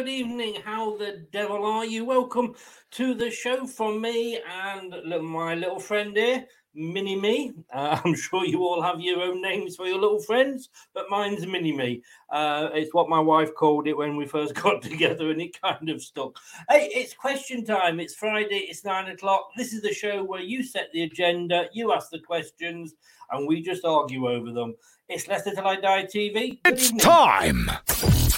Good evening. How the devil are you? Welcome to the show from me and my little friend here, Mini Me. Uh, I'm sure you all have your own names for your little friends, but mine's Mini Me. Uh, it's what my wife called it when we first got together, and it kind of stuck. Hey, it's question time. It's Friday. It's nine o'clock. This is the show where you set the agenda, you ask the questions, and we just argue over them. It's Leicester Till I Die TV. It's time!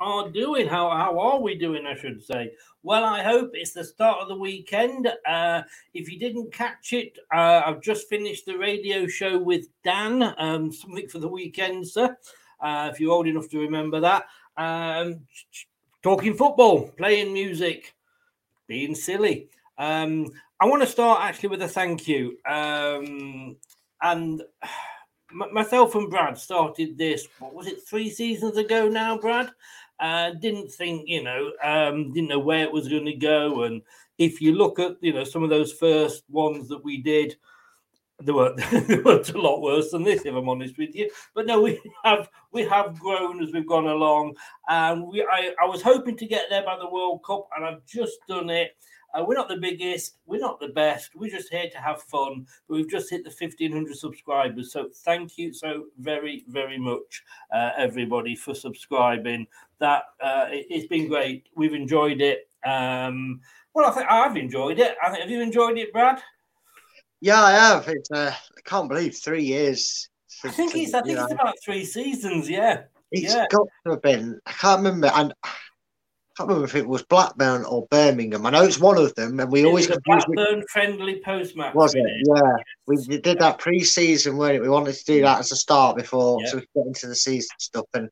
Are doing? How how are we doing? I should say. Well, I hope it's the start of the weekend. Uh, if you didn't catch it, uh, I've just finished the radio show with Dan. Um, something for the weekend, sir. uh, if you're old enough to remember that. Um, talking football, playing music, being silly. Um, I want to start actually with a thank you. Um, and myself and Brad started this, what was it, three seasons ago now, Brad? Uh, didn't think, you know, um, didn't know where it was going to go. And if you look at, you know, some of those first ones that we did, they were they were a lot worse than this, if I'm honest with you. But no, we have we have grown as we've gone along, and we I, I was hoping to get there by the World Cup, and I've just done it. Uh, we're not the biggest, we're not the best. We're just here to have fun. But we've just hit the 1500 subscribers. So thank you so very, very much, uh, everybody, for subscribing. That uh, it, has been great. We've enjoyed it. Um, well, I think I've enjoyed it. I think, have you enjoyed it, Brad? Yeah, I have. It's uh, I can't believe three years. I think it's I think it's about three seasons. Yeah, it's yeah. got to have been. I can't remember, and I can't remember if it was Blackburn or Birmingham. I know it's one of them, and we it always was Blackburn friendly post match. Was it? Yeah, we did that pre-season where we wanted to do that as a start before, Yeah. so we get into the season stuff. And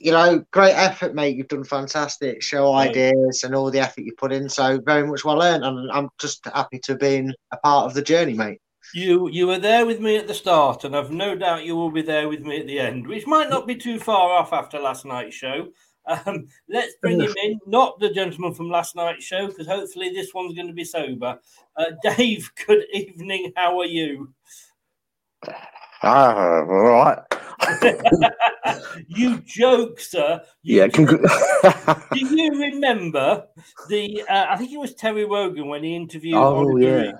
you know, great effort, mate. You've done fantastic. Show Right. ideas and all the effort you put in. So very much well earned, and I'm just happy to have been a part of the journey, mate. You you were there with me at the start, and I've no doubt you will be there with me at the end, which might not be too far off after last night's show. Um, let's bring him in, not the gentleman from last night's show, because hopefully this one's going to be sober. Uh, Dave, good evening. How are you? Ah, all right. you joke, sir. You Yeah, congr- Do you remember the? Uh, I think it was Terry Wogan when he interviewed Oh, Oliver yeah. Reed,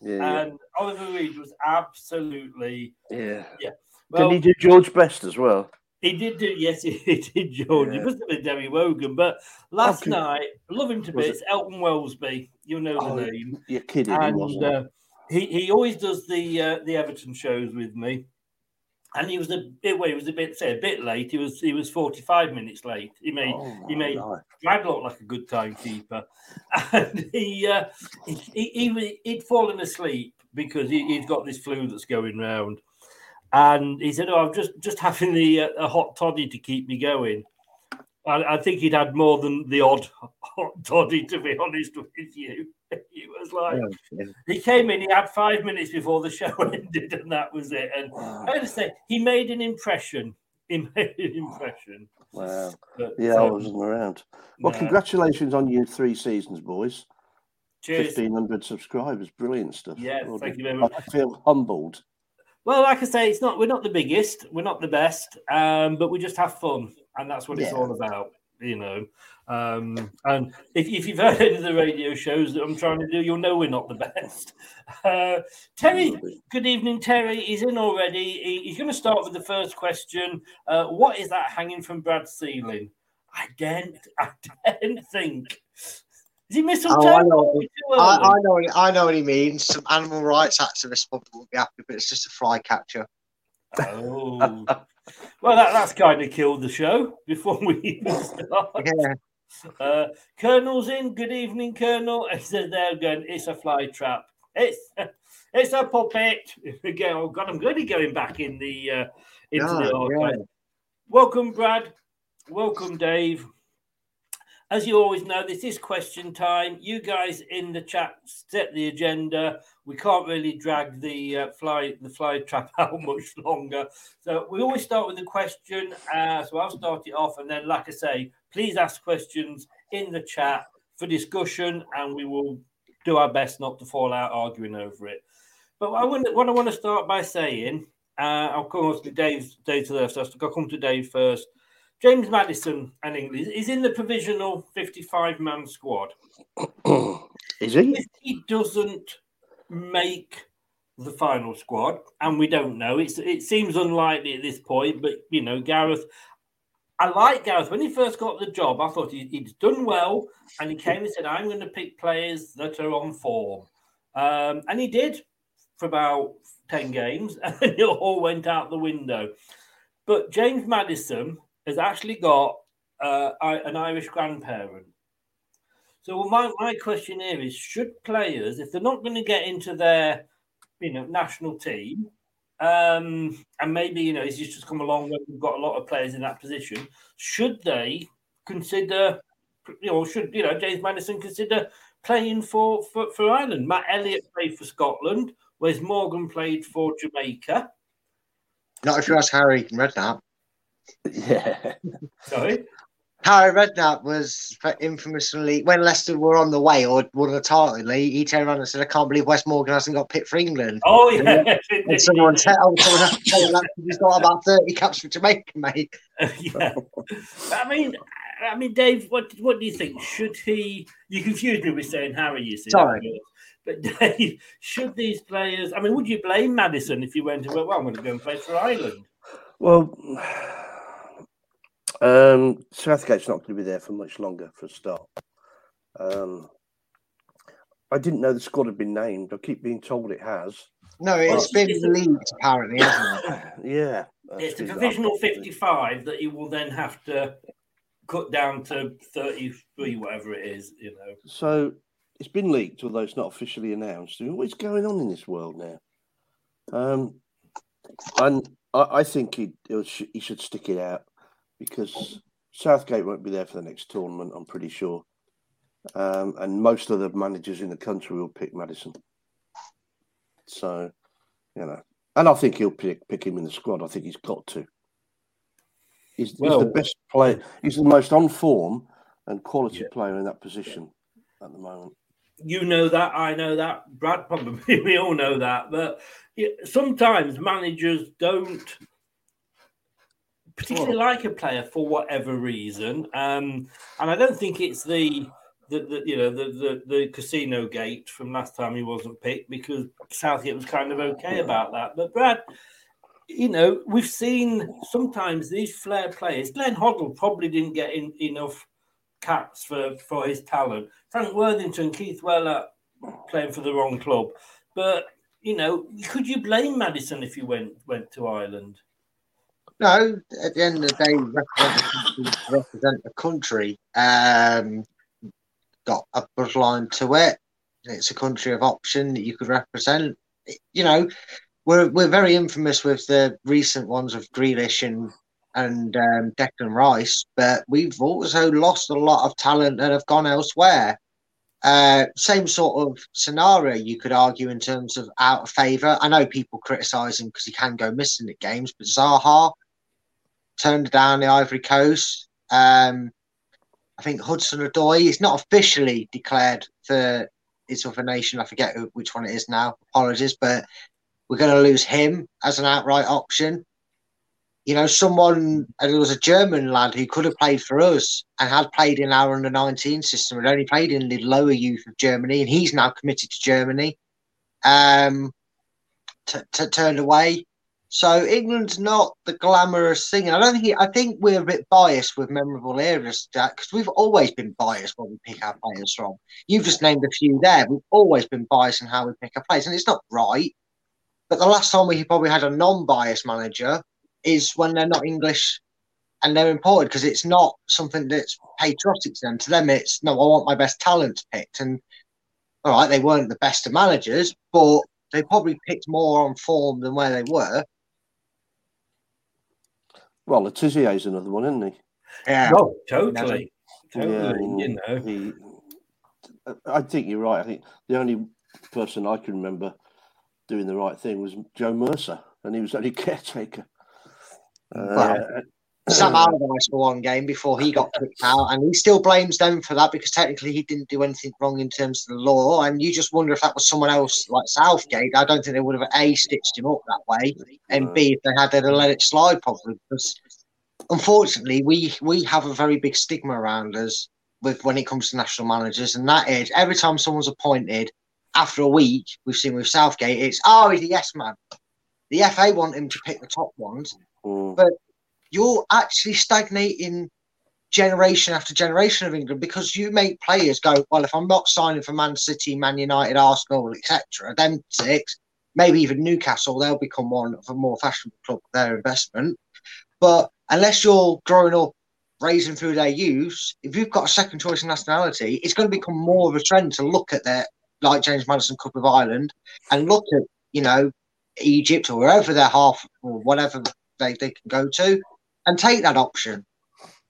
yeah, yeah. and Oliver Reed was absolutely yeah. yeah. Didn't he do George Best as well? He did do, yes, he did, George. It Yeah. must have been Terry Wogan. But last Okay. night, love him to bits, Elton Wellesby, you know Oh, the name. You're kidding, And wasn't uh, he, he always does the uh, the Everton shows with me. And he was a bit well, he was a bit say a bit late. He was he was 45 minutes late. He made Oh, he made. Brad look like a good timekeeper. And he uh, he, he, he'd fallen asleep because he, he's got this flu that's going round. And he said, "Oh, I'm just just having the uh, a hot toddy to keep me going." I, I think he'd had more than the odd hot toddy, to be honest with you. He was like, he came in, he had five minutes before the show ended, and that was it. And I got to say, he made an impression. He made an impression. Wow. But, Yeah, I um, wasn't around. Well, no. congratulations on your three seasons, boys. Cheers. 1,500 subscribers. Brilliant stuff. Yeah, Well thank done. you very much. I feel humbled. Well, like I say, it's not we're not the biggest, we're not the best, um, but we just have fun, and that's what it's all about, you know. Um, and if, if you've heard any of the radio shows that I'm trying to do, you'll know we're not the best. Uh, Terry, good evening, Terry. He's in already. He- he's going to start with the first question. Uh, what is that hanging from Brad's ceiling? I don't, I don't think. Is he mistletoe? Oh, I know. I. I know. what- I know what he means. Some animal rights activists probably won't be happy, but it's just a fly catcher. Oh, well, that, that's kind of killed the show before we even start. Yeah. Uh, Colonel's in. Good evening, Colonel. He said, "There again, it's a fly trap. It's it's a puppet." Again, oh God, I'm going to be going back in the uh, into the Yeah, archive. yeah. Welcome, Brad. Welcome, Dave. As you always know, this is question time. You guys in the chat set the agenda. We can't really drag the uh, fly the fly trap out much longer. So we always start with a question. Uh, so I'll start it off, and then, like I say, please ask questions in the chat for discussion, and we will do our best not to fall out arguing over it. But I want, what I want to start by saying, uh, I'll come to Dave, Dave to the left. So I'll come to Dave first. James Maddison and England is in the provisional 55 man squad. Is he? If he doesn't make the final squad, and we don't know, it's it seems unlikely at this point, but you know, Gareth. I like Gareth. When he first got the job, I thought he, he'd done well, and he came and said, I'm going to pick players that are on form. Um, and he did for about 10 games, and it all went out the window. But James Maddison has actually got uh, an Irish grandparent. So my, my question here is: Should players, if they're not going to get into their, you know, national team, um, and maybe you know he's just come along when we've got a lot of players in that position. Should they consider, you know, should you know James Maddison consider playing for for, for Ireland? Matt Elliott played for Scotland. Wes Morgan played for Jamaica. Not if you ask Harry Redknapp. Yeah. Sorry. Harry Redknapp was infamously when Leicester were on the way or won the title, he, he turned around and said, "I can't believe Wes Morgan hasn't got picked for England." Oh yeah, and, and someone said, "Oh, someone has to tell that he's got about thirty caps for Jamaica, mate." yeah, I mean, I mean, Dave, what what do you think? Should he? You confused me with saying Harry. You see, Sorry. But Dave, should these players? I mean, would you blame Maddison if you went to well, I'm going to go and play for Ireland? Well, um, Southgate's not going to be there for much longer for a start. Um, I didn't know the squad had been named. I keep being told it has. No, it's Well, been leaked apparently, hasn't it? Yeah. It's the that's- provisional 55 that he will then have to cut down to 33, whatever it is. You know. So it's been leaked, although it's not officially announced. What is going on in this world now? Um, and I, I think he he should stick it out because Southgate won't be there for the next tournament. I'm pretty sure, um, and most of the managers in the country will pick Maddison. So, you know, and I think he'll pick pick him in the squad. I think he's got to. He's, he's the best player. He's the most on form and quality player in that position at the moment. You know that, I know that, Brad probably, we all know that. But sometimes managers don't particularly like a player for whatever reason. Um, and I don't think it's the. The, the you know the, the the casino gate from last time he wasn't picked because Southgate was kind of okay about that. But Brad, you know, we've seen sometimes these flair players. Glenn Hoddle probably didn't get in, enough caps for, for his talent. Frank Worthington, Keith Weller playing for the wrong club. But, you know, could you blame Maddison if you went went to Ireland? No, at the end of the day, represent, represent the country. Um, got a bloodline to it. It's a country of option that you could represent. You know, we're we're very infamous with the recent ones of Grealish and and um, Declan Rice, but we've also lost a lot of talent that have gone elsewhere. Uh, same sort of scenario, you could argue, in terms of out of favour. I know people criticise him because he can go missing at games, but Zaha turned down the Ivory Coast. Um, I think Hudson Odoi is not officially declared for his other nation. I forget which one it is now. Apologies, but we're going to lose him as an outright option. You know, someone, and there was a German lad who could have played for us and had played in our under 19 system, had only played in the lower youth of Germany, and he's now committed to Germany. Um, t- t- turned away. So England's not the glamorous thing. I don't think I think we're a bit biased with memorable eras, Jack, because we've always been biased when we pick our players from. You've just named a few there. We've always been biased in how we pick our players, and it's not right. But the last time we probably had a non-biased manager is when they're not English and they're imported because it's not something that's patriotic to them. To them, it's no, I want my best talents picked. And all right, they weren't the best of managers, but they probably picked more on form than where they were. Well, Le Tissier is another one, isn't he? Yeah. Oh, totally. Totally, Yeah, you know. he- I think you're right. I think the only person I can remember doing the right thing was Joe Mercer, and he was only caretaker. Uh, Sam mm. Allardyce for one game before he got kicked out, and he still blames them for that because technically he didn't do anything wrong in terms of the law. And you just wonder if that was someone else like Southgate. I don't think they would have a stitched him up that way, and b if they had they'd have let it slide probably because unfortunately we we have a very big stigma around us with when it comes to national managers, and that is every time someone's appointed after a week, we've seen with Southgate, it's oh he's a yes man. The FA want him to pick the top ones, mm. but you're actually stagnating generation after generation of England because you make players go, well, if I'm not signing for Man City, Man United, Arsenal, etc., then six, maybe even Newcastle, they'll become one of a more fashionable club their investment. But unless you're growing up raising through their youth, if you've got a second choice in nationality, it's going to become more of a trend to look at their like James Maddison Cup of Ireland and look at, you know, Egypt or wherever their half or whatever they, they can go to and take that option.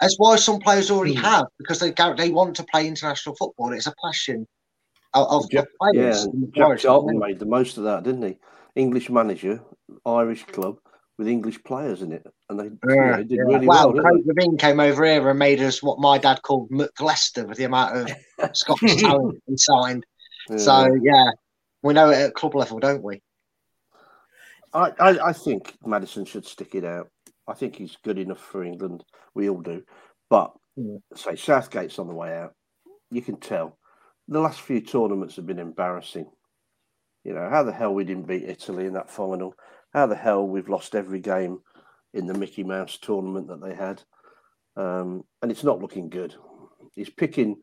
That's why some players already Hmm. have because they they want to play international football. It's a passion of, of, Jack, yeah, players. the Jack. Charlton made the most of that, didn't he? English manager, Irish club with English players in it, and they, Yeah, they did yeah. really well, well. Craig Levein came over here and made us what my dad called McLester with the amount of Scottish talent he signed. they? So yeah, we know it at club level, don't we? I, I, I think Maddison should stick it out. I think he's good enough for England. We all do. But say Southgate's on the way out. You can tell. The last few tournaments have been embarrassing. You know, how the hell we didn't beat Italy in that final. How the hell we've lost every game in the Mickey Mouse tournament that they had. Um, and it's not looking good. He's picking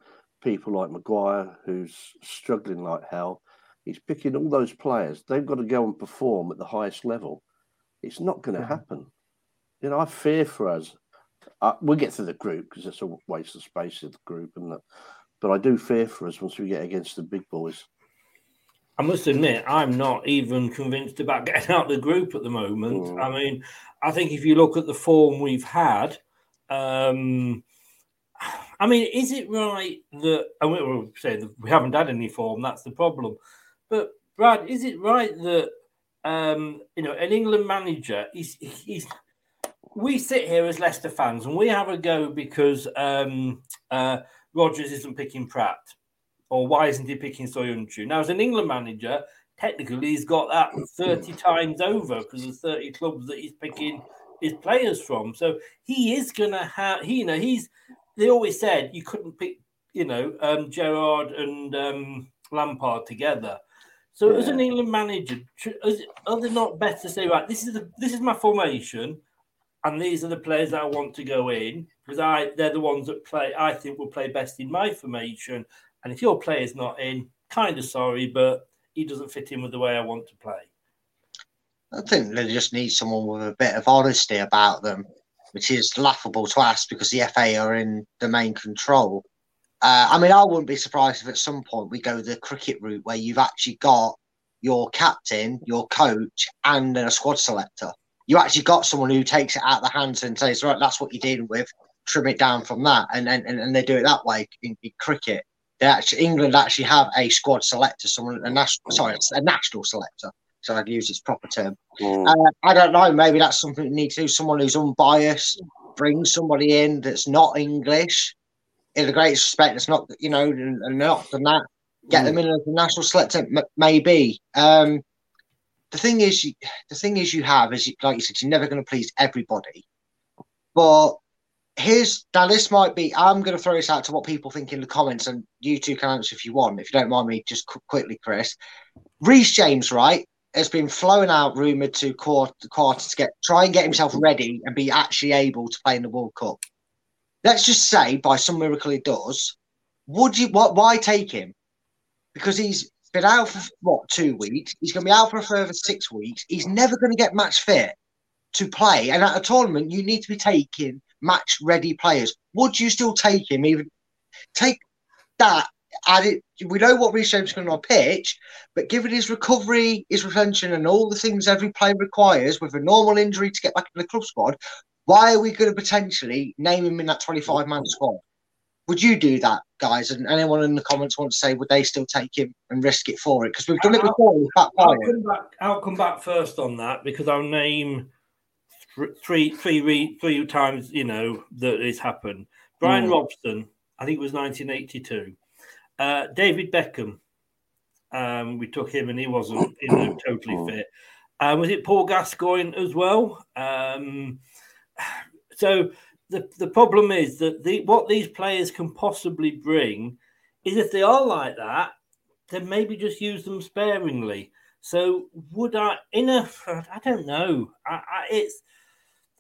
people like Maguire, who's struggling like hell. He's picking all those players. They've got to go and perform at the highest level. It's not going to happen. You know, I fear for us. Uh, we'll get through the group because it's a waste of space in the group, and that. But I do fear for us once we get against the big boys. I must admit, I'm not even convinced about getting out of the group at the moment. Mm. I mean, I think if you look at the form we've had, um, I mean, is it right that I mean, we'll say that we haven't had any form? That's the problem. But Brad, is it right that um, you know an England manager? He's, he's we sit here as Leicester fans and we have a go because um, uh, Rodgers isn't picking Praet or why isn't he picking Soyuncu? Now, as an England manager, technically he's got that 30 times over because there's 30 clubs that he's picking his players from. So he is going to have, he, you know, he's, they always said you couldn't pick, you know, um, Gerrard and um, Lampard together. So as an England manager, are they not better to say, right, this is the, this is my formation, and these are the players I want to go in because I they're the ones that play I think will play best in my formation. And if your player's not in, kind of sorry, but he doesn't fit in with the way I want to play. I think they just need someone with a bit of honesty about them, which is laughable to ask because the FA are in the main control. Uh, I mean, I wouldn't be surprised if at some point we go the cricket route where you've actually got your captain, your coach, and then a squad selector. You actually got someone who takes it out of the hands and says, right, that's what you're dealing with, trim it down from that. And and, and they do it that way in, in cricket. They actually England actually have a squad selector, someone a national sorry, a national selector. So I'd use its proper term. Uh, I don't know. Maybe that's something we need to do. Someone who's unbiased, bring somebody in that's not English. In the greatest respect, it's not you know, and, not than that. Get them in as a national selector, m- maybe. Um, the thing is, you, the thing is, you have is you, like you said, you're never going to please everybody. But here's now this might be. I'm going to throw this out to what people think in the comments, and you two can answer if you want. If you don't mind me, just qu- quickly, Chris. Reece James, right, has been flown out, rumored to quarter, Qatar to get try and get himself ready and be actually able to play in the World Cup. Let's just say, by some miracle, he does. Would you? What? Why take him? Because he's been out for what two weeks? He's going to be out for a further six weeks. He's never going to get match fit to play. And at a tournament, you need to be taking match ready players. Would you still take him? Even take that. Add it. We know what Reece James is going to pitch, but given his recovery, his retention, and all the things every player requires with a normal injury to get back in the club squad, why are we going to potentially name him in that 25 man squad? Would you do that, guys? And anyone in the comments want to say, would they still take him and risk it for it? Because we've done it before I'll come back. I'll come back first on that because I'll name th- three, three, re- three times. You know that it's happened. Brian Mm. Robson, I think it was 1982. Uh, David Beckham, um, we took him and he wasn't you know, totally fit. Uh, was it Paul Gascoigne as well? Um, so the the problem is that the what these players can possibly bring is if they are like that, then maybe just use them sparingly. So would I in a I don't know. I, I, it's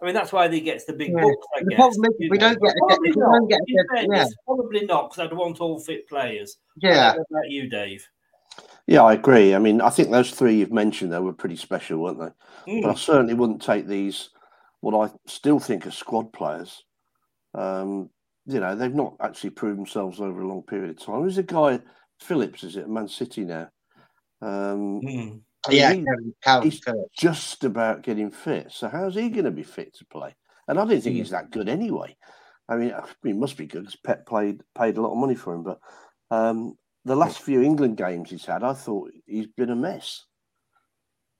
I mean that's why they gets the big Yeah. books. I The guess. problem is we know. don't get Probably if we not. don't get a- In yeah. Probably not because I'd want all fit players. Yeah. I about you, Dave. Yeah, I agree. I mean, I think those three you've mentioned there were pretty special, weren't they? Mm. But I certainly wouldn't take these, what I still think are squad players. Um, you know, they've not actually proved themselves over a long period of time. There's a guy, Phillips, is it, Man City now? Um, Mm. Yeah, he- Kevin he's Phillips. just about getting fit. So how's he going to be fit to play? And I don't think he's that good anyway. I mean, I mean, he must be good because Pep played paid a lot of money for him. But um, the last few England games he's had, I thought he's been a mess.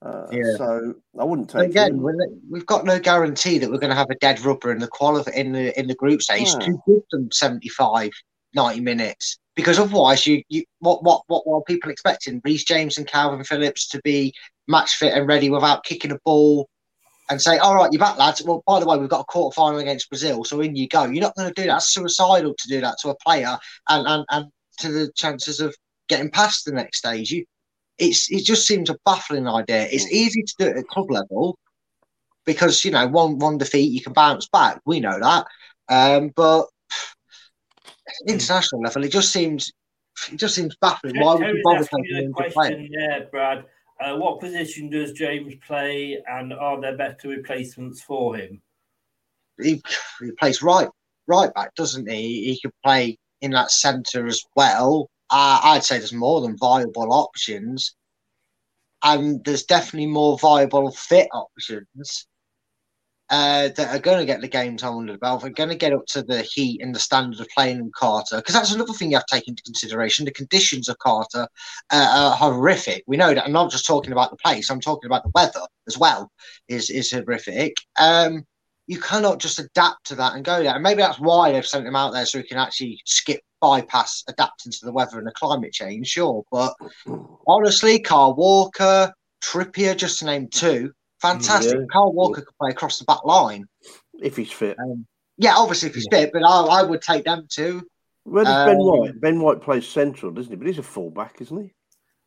Uh, Yeah. So I wouldn't But take again, him. we're not- we've got no guarantee that we're going to have a dead rubber in the qualif- in the in the group stage No. to give them 75, 90 minutes. Because otherwise, you, you what what what what are people expecting? Reece James and Kalvin Phillips to be match fit and ready without kicking a ball, and say, "All right, you're back, lads." Well, by the way, we've got a quarter final against Brazil, so in you go. You're not going to do that. It's suicidal to do that to a player, and and and to the chances of getting past the next stage. You it's it just seems a baffling idea. It's easy to do it at club level because you know one one defeat you can bounce back. We know that, um, but international level, it just seems it just seems baffling. Why would you bother taking a to play? question there, Brad. Uh, what position does James play, and are there better replacements for him? He, he plays right right back, doesn't he? He could play in that centre as well. Uh, I'd say there's more than viable options, and there's definitely more viable fit options. uh, that are going to get the game time under the belt, are going to get up to the heat and the standard of playing in Qatar. Because that's another thing you have to take into consideration. The conditions of Qatar uh, are horrific. We know that. I'm not just talking about the place. I'm talking about the weather as well. Is is horrific. Um, you cannot just adapt to that and go there. And maybe that's why they've sent him out there so he can actually skip bypass adapting to the weather and the climate change. Sure, but honestly, Carl Walker, Trippier, just to name two, fantastic. Yeah. Carl Walker could play across the back line. if he's fit. Um, yeah, obviously if he's fit, but I, I would take them too. Where does Ben um, White? Ben White plays central, doesn't he? But he's a fullback, isn't he?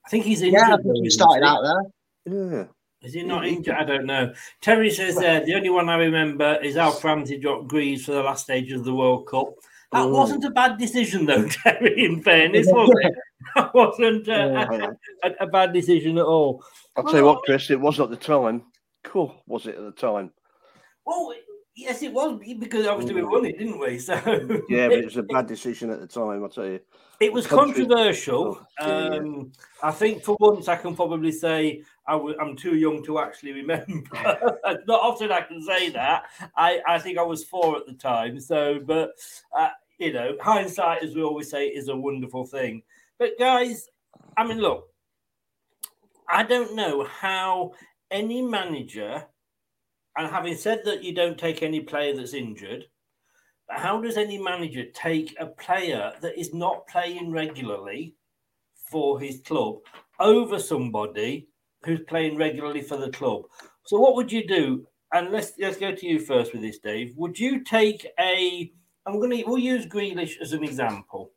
I think he's injured. Yeah, I think he started out there. Yeah. Is he not injured? I don't know. Terry says there the only one I remember is Alf Ramsey dropped Greaves for the last stage of the World Cup. That wasn't a bad decision, though, Terry. In fairness, was it? That wasn't uh, a, a, a bad decision at all. I'll tell you what, Chris, it was at the time. Cool, was it at the time? Well, yes, it was because obviously we won it, didn't we? So Yeah, but it was a bad decision at the time, I'll tell you. It was country- controversial. Oh, yeah. Um, I think for once I can probably say I w- I'm too young to actually remember. Not often I can say that. I, I think I was four at the time. So, but uh, you know, hindsight, as we always say, is a wonderful thing. But guys, I mean, look, I don't know how any manager, and having said that, you don't take any player that's injured. But how does any manager take a player that is not playing regularly for his club over somebody who's playing regularly for the club? So what would you do? And let's let's go to you first with this, Dave. Would you take a? I'm going to we'll use Grealish as an example.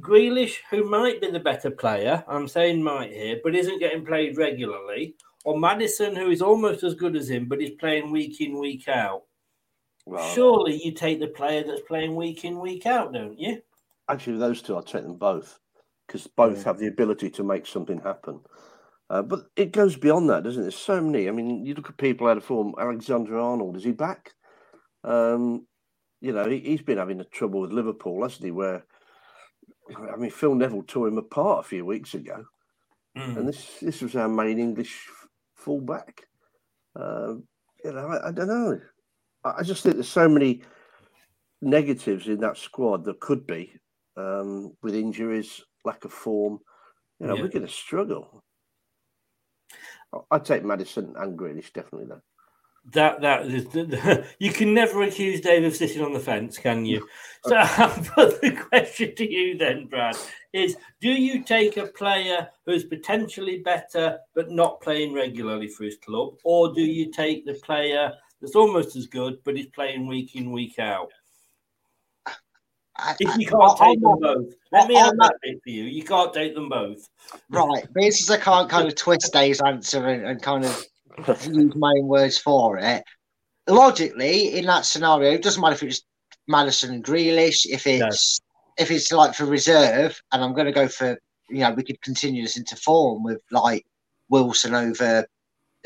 Grealish, who might be the better player, I'm saying might here, but isn't getting played regularly, or Maddison, who is almost as good as him, but is playing week in, week out. Well, Surely you take the player that's playing week in, week out, don't you? Actually, those two, I'd take them both because both have the ability to make something happen. Uh, but it goes beyond that, doesn't it? There's so many. I mean, you look at people out of form. Alexander Arnold, is he back? Um, you know, he, he's been having a trouble with Liverpool, hasn't he? Where, I mean, Phil Neville tore him apart a few weeks ago. And this this was our main English fullback. Uh, you know, I, I don't know. I, I just think there's so many negatives in that squad that could be um, with injuries, lack of form. You know, Yeah. we're going to struggle. I- I'd take Maddison and Grealish definitely though. That that is you can never accuse Dave of sitting on the fence, can you? So put the question to you then, Brad: Is do you take a player who's potentially better but not playing regularly for his club, or do you take the player that's almost as good but is playing week in week out? If you can't I- take them I'm not- both, let me I'm have not- that bit for you. You can't take them both. Right. But this is I can't kind of twist Dave's answer and, and kind of use my own words for it. Logically, in that scenario, it doesn't matter if it's Maddison and Grealish, if it's if it's like for reserve, and I'm going to go for you know we could continue this into form with like Wilson over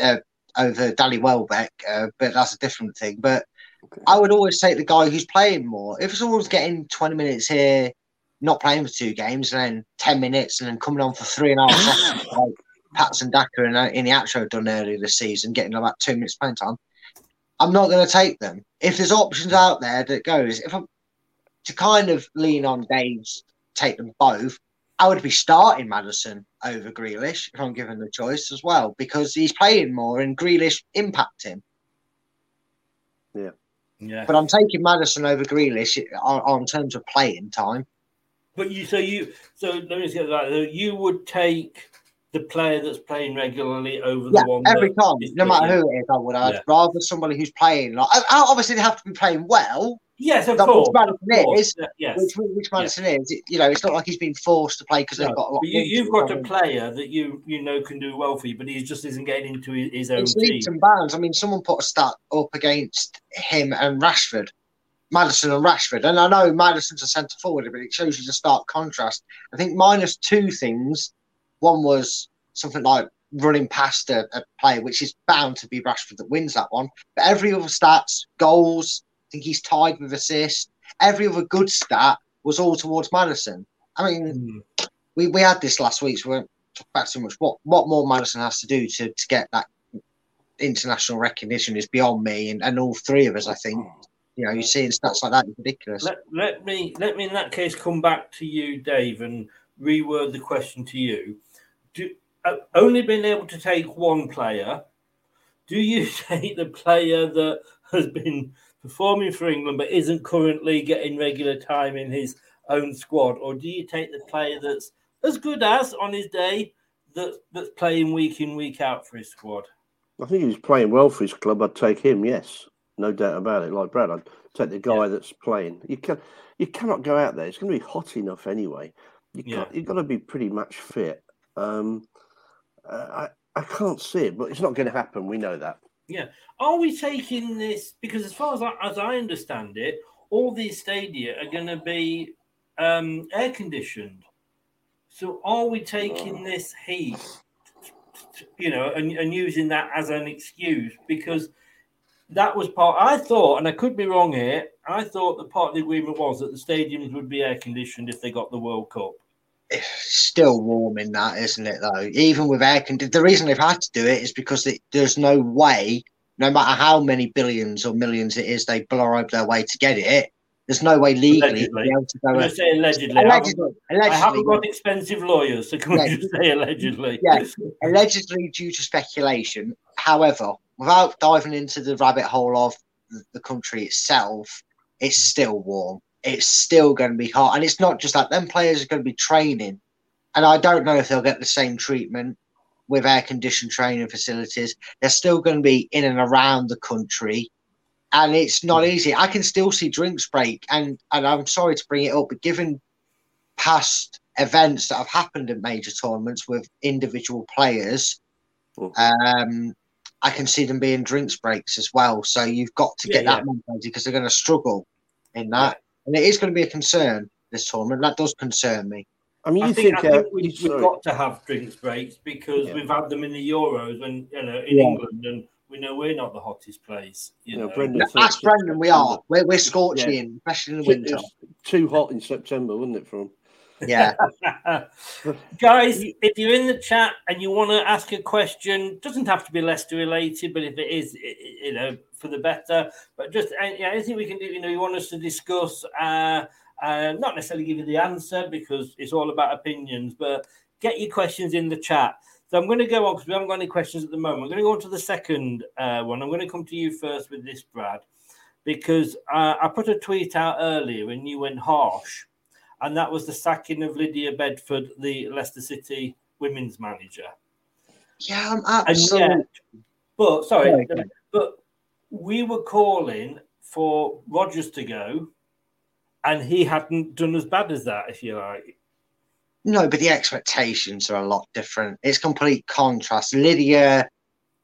uh, over Danny Welbeck, uh, but that's a different thing. But I would always take the guy who's playing more. If someone's getting 20 minutes here, not playing for two games, and then 10 minutes, and then coming on for three and a half, like, Patson Daka in the outro done earlier this season, getting about two minutes playing time. I'm not going to take them. If there's options out there that goes, if I'm to kind of lean on Dave's take them both, I would be starting Maddison over Grealish if I'm given the choice as well because he's playing more and Grealish impact him. Yeah. Yeah. But I'm taking Maddison over Grealish on, on terms of playing time. But you, so you, so let me just get that. You would take the player that's playing regularly over Yeah, the one every time, no matter who it is, I would. I'd Yeah. rather somebody who's playing. Like, obviously, they have to be playing well. Yes, of course. Which Maddison course, is. yeah, Yes. Which, which Maddison is. You know, it's not like he's been forced to play because they've got a lot. but you, you've got a player that you you know can do well for you, but he just isn't getting into his, his own It's team. leaps and bounds. I mean, someone put a stat up against him and Rashford, Maddison and Rashford. And I know Maddison's a centre forward, but it shows you the stark contrast. I think minus two things. One was something like running past a, a player, which is bound to be Rashford that wins that one. But every other stats, goals, I think he's tied with assists. Every other good stat was all towards Maddison. I mean, hmm. we, we had this last week, so we won't talk about too much. What what more Maddison has to do to, to get that international recognition is beyond me and, and all three of us, I think. You know, you're seeing stats like that is ridiculous. Let, let me let me in that case come back to you, Dave, and reword the question to you. Do uh, only being able to take one player, do you take the player that has been performing for England but isn't currently getting regular time in his own squad, or do you take the player that's as good as on his day that that's playing week in week out for his squad? I think he was playing well for his club. I'd take him. Yes, no doubt about it. Like Brad, I'd take the guy that's playing. You can you cannot go out there. It's going to be hot enough anyway. You Yeah. you've got to be pretty much fit. Um, I I can't see it, but it's not going to happen. We know that. Yeah. Are we taking this because, as far as I, as I understand it, all these stadia are going to be um, air conditioned. So, are we taking this heat, you know, and, and using that as an excuse? Because that was part. I thought, and I could be wrong here. I thought the part of the agreement was that the stadiums would be air conditioned if they got the World Cup. It's still warm in that, isn't it? Though, even with air conditioning, the reason they've had to do it is because it, there's no way, no matter how many billions or millions it is they bribe their way to get it, there's no way legally to be able to go. say allegedly. I haven't Allegedly, got- I haven't got expensive lawyers, so can we just say allegedly? yeah, allegedly due to speculation. However, without diving into the rabbit hole of the- the country itself, it's mm. still warm. It's still going to be hot, and it's not just that. Them players are going to be training, and I don't know if they'll get the same treatment with air conditioned training facilities. They're still going to be in and around the country, and it's not easy. I can still see drinks break, and and I'm sorry to bring it up, but given past events that have happened in major tournaments with individual players, um, I can see them being drinks breaks as well. So you've got to get Yeah, that mentality because they're going to struggle in that, and it is going to be a concern this tournament. That does concern me. I mean, I you think, think, I uh, think we, we've got to have drinks breaks because Yeah. we've had them in the Euros and you know in Yeah. England, and we know we're not the hottest place. You Yeah, know, Brendan Ask thinks Brendan, we are. We're, we're scorching, Yeah. especially in the It winter. was too hot in September, wasn't it? For 'em? Yeah. Guys, if you're in the chat and you want to ask a question, doesn't have to be Leicester related, but if it is, i- i- you know, for the better. But just uh, yeah, anything we can do, you know, you want us to discuss, uh, uh, not necessarily give you the answer because it's all about opinions, but get your questions in the chat. So I'm going to go on because we haven't got any questions at the moment. I'm going to go on to the second uh, one. I'm going to come to you first with this, Brad, because uh, I put a tweet out earlier and you went harsh and that was the sacking of Lydia Bedford, the Leicester City women's manager. Yeah, I'm absolutely. yet, but sorry, go but we were calling for Rodgers to go, and he hadn't done as bad as that, if you like. No, but the expectations are a lot different. It's complete contrast. Lydia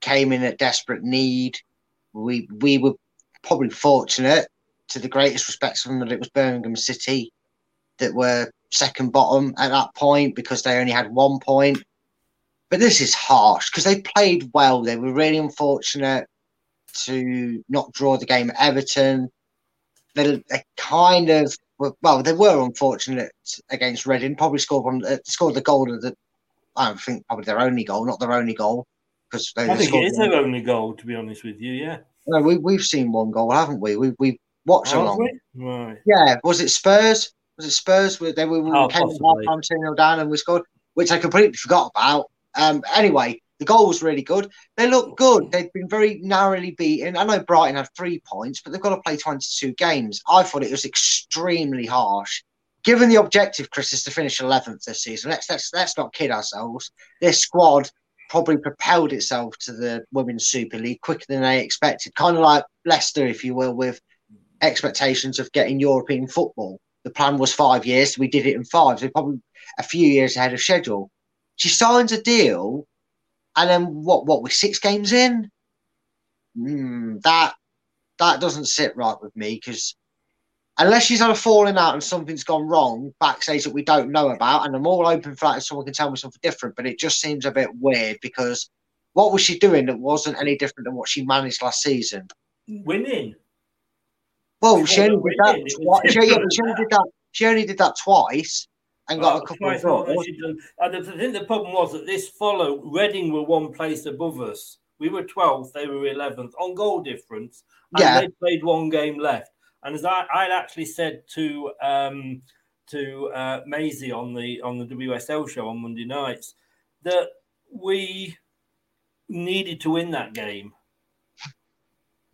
came in at desperate need. We we were probably fortunate, to the greatest respects of them, that it was Birmingham City that were second bottom at that point because they only had one point. But this is harsh because they played well. They were really unfortunate to not draw the game at Everton. They, they kind of well, they were unfortunate against Reading. Probably scored one, uh, scored the goal of the I don't think probably their only goal, not their only goal, because I think it is their only goal. To be honest with you, yeah. No, we we've seen one goal, haven't we? We we watched Have along. we? Right. Yeah, was it Spurs? Was it Spurs? They were we Oh, came half possibly. time two 0 down and we scored, which I completely forgot about. Um, anyway, the goal was really good. They look good. They've been very narrowly beaten. I know Brighton had three points, but they've got to play twenty two games. I thought it was extremely harsh. Given the objective, Chris, is to finish eleventh this season. Let's let's let's not kid ourselves. This squad probably propelled itself to the Women's Super League quicker than they expected. Kind of like Leicester, if you will, with expectations of getting European football. The plan was five years. We did it in five. So probably a few years ahead of schedule. She signs a deal, and then what? What? We're six games in. Hmm, that that doesn't sit right with me because unless she's had a falling out and something's gone wrong backstage that we don't know about, and I'm all open for that, if someone can tell me something different. But it just seems a bit weird because what was she doing that wasn't any different than what she managed last season? Winning. Well, she only did that. Winning, Twi- she, she only did that. She only did that twice and got Oh, a couple of goals. And I think the problem was that this followed Reading were one place above us. We were 12th, they were 11th on goal difference. And Yeah. they played one game left. And as I, I'd actually said to um, to uh, Maisie on the on the WSL show on Monday nights that we needed to win that game.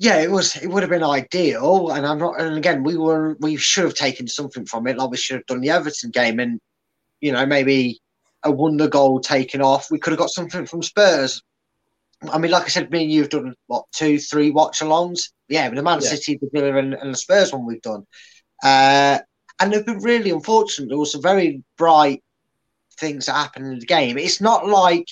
Yeah, it was. It would have been ideal, and I'm not. And again, we were. We should have taken something from it, like we should have done the Everton game, and you know maybe a wonder goal taken off. We could have got something from Spurs. I mean, like I said, me and you've done what two, three watch alongs. Yeah, with the Man Yeah. City, the Villa, and, and the Spurs one we've done, uh, and they've been really unfortunate. There was some very bright things that happened in the game. It's not like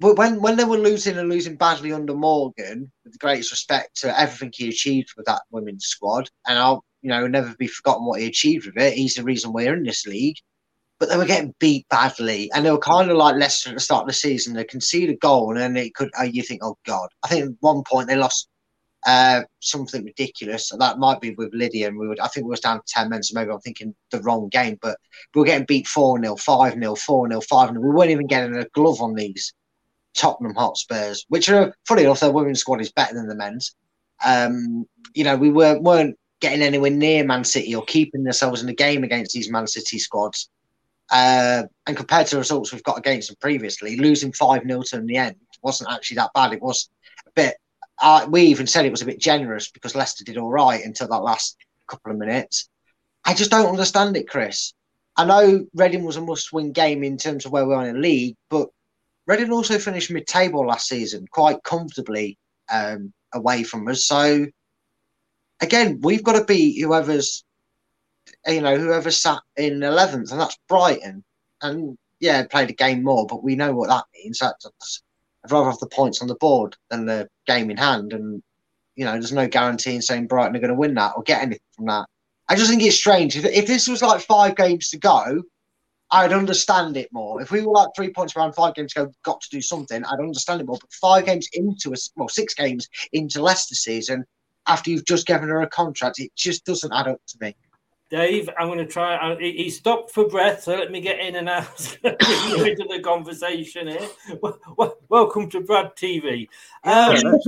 but when when they were losing and losing badly under Morgan, with the greatest respect to everything he achieved with that women's squad, and I'll you know never be forgotten what he achieved with it. He's the reason we're in this league. But they were getting beat badly, and they were kind of like Leicester at the start of the season. They conceded a goal, and then it could. Oh, you think, oh god! I think at one point they lost uh, something ridiculous. That might be with Lydia, and we would. I think we was down to ten men, so maybe I'm thinking the wrong game. But we were getting beat four 0 five 0 four 0 five 0 We weren't even getting a glove on these Tottenham Hotspurs, which are funny enough, their women's squad is better than the men's. Um, you know, we were, weren't getting anywhere near Man City or keeping ourselves in the game against these Man City squads. Uh, and compared to the results we've got against them previously, losing 5 0 to in the end wasn't actually that bad. It was a bit, uh, we even said it was a bit generous because Leicester did all right until that last couple of minutes. I just don't understand it, Chris. I know Reading was a must win game in terms of where we are in the league, but Reading also finished mid table last season quite comfortably um, away from us. So, again, we've got to beat whoever's, you know, whoever sat in 11th, and that's Brighton. And yeah, played a game more, but we know what that means. That's, I'd rather have the points on the board than the game in hand. And, you know, there's no guarantee in saying Brighton are going to win that or get anything from that. I just think it's strange. If, if this was like five games to go, I'd understand it more. If we were like three points around five games ago, got to do something, I'd understand it more. But five games into a well, six games into Leicester season, after you've just given her a contract, it just doesn't add up to me. Dave, I'm going to try. uh, He he stopped for breath, so let me get in and out Bring into the conversation here. Wel- wel- Welcome to Brad TV. Um,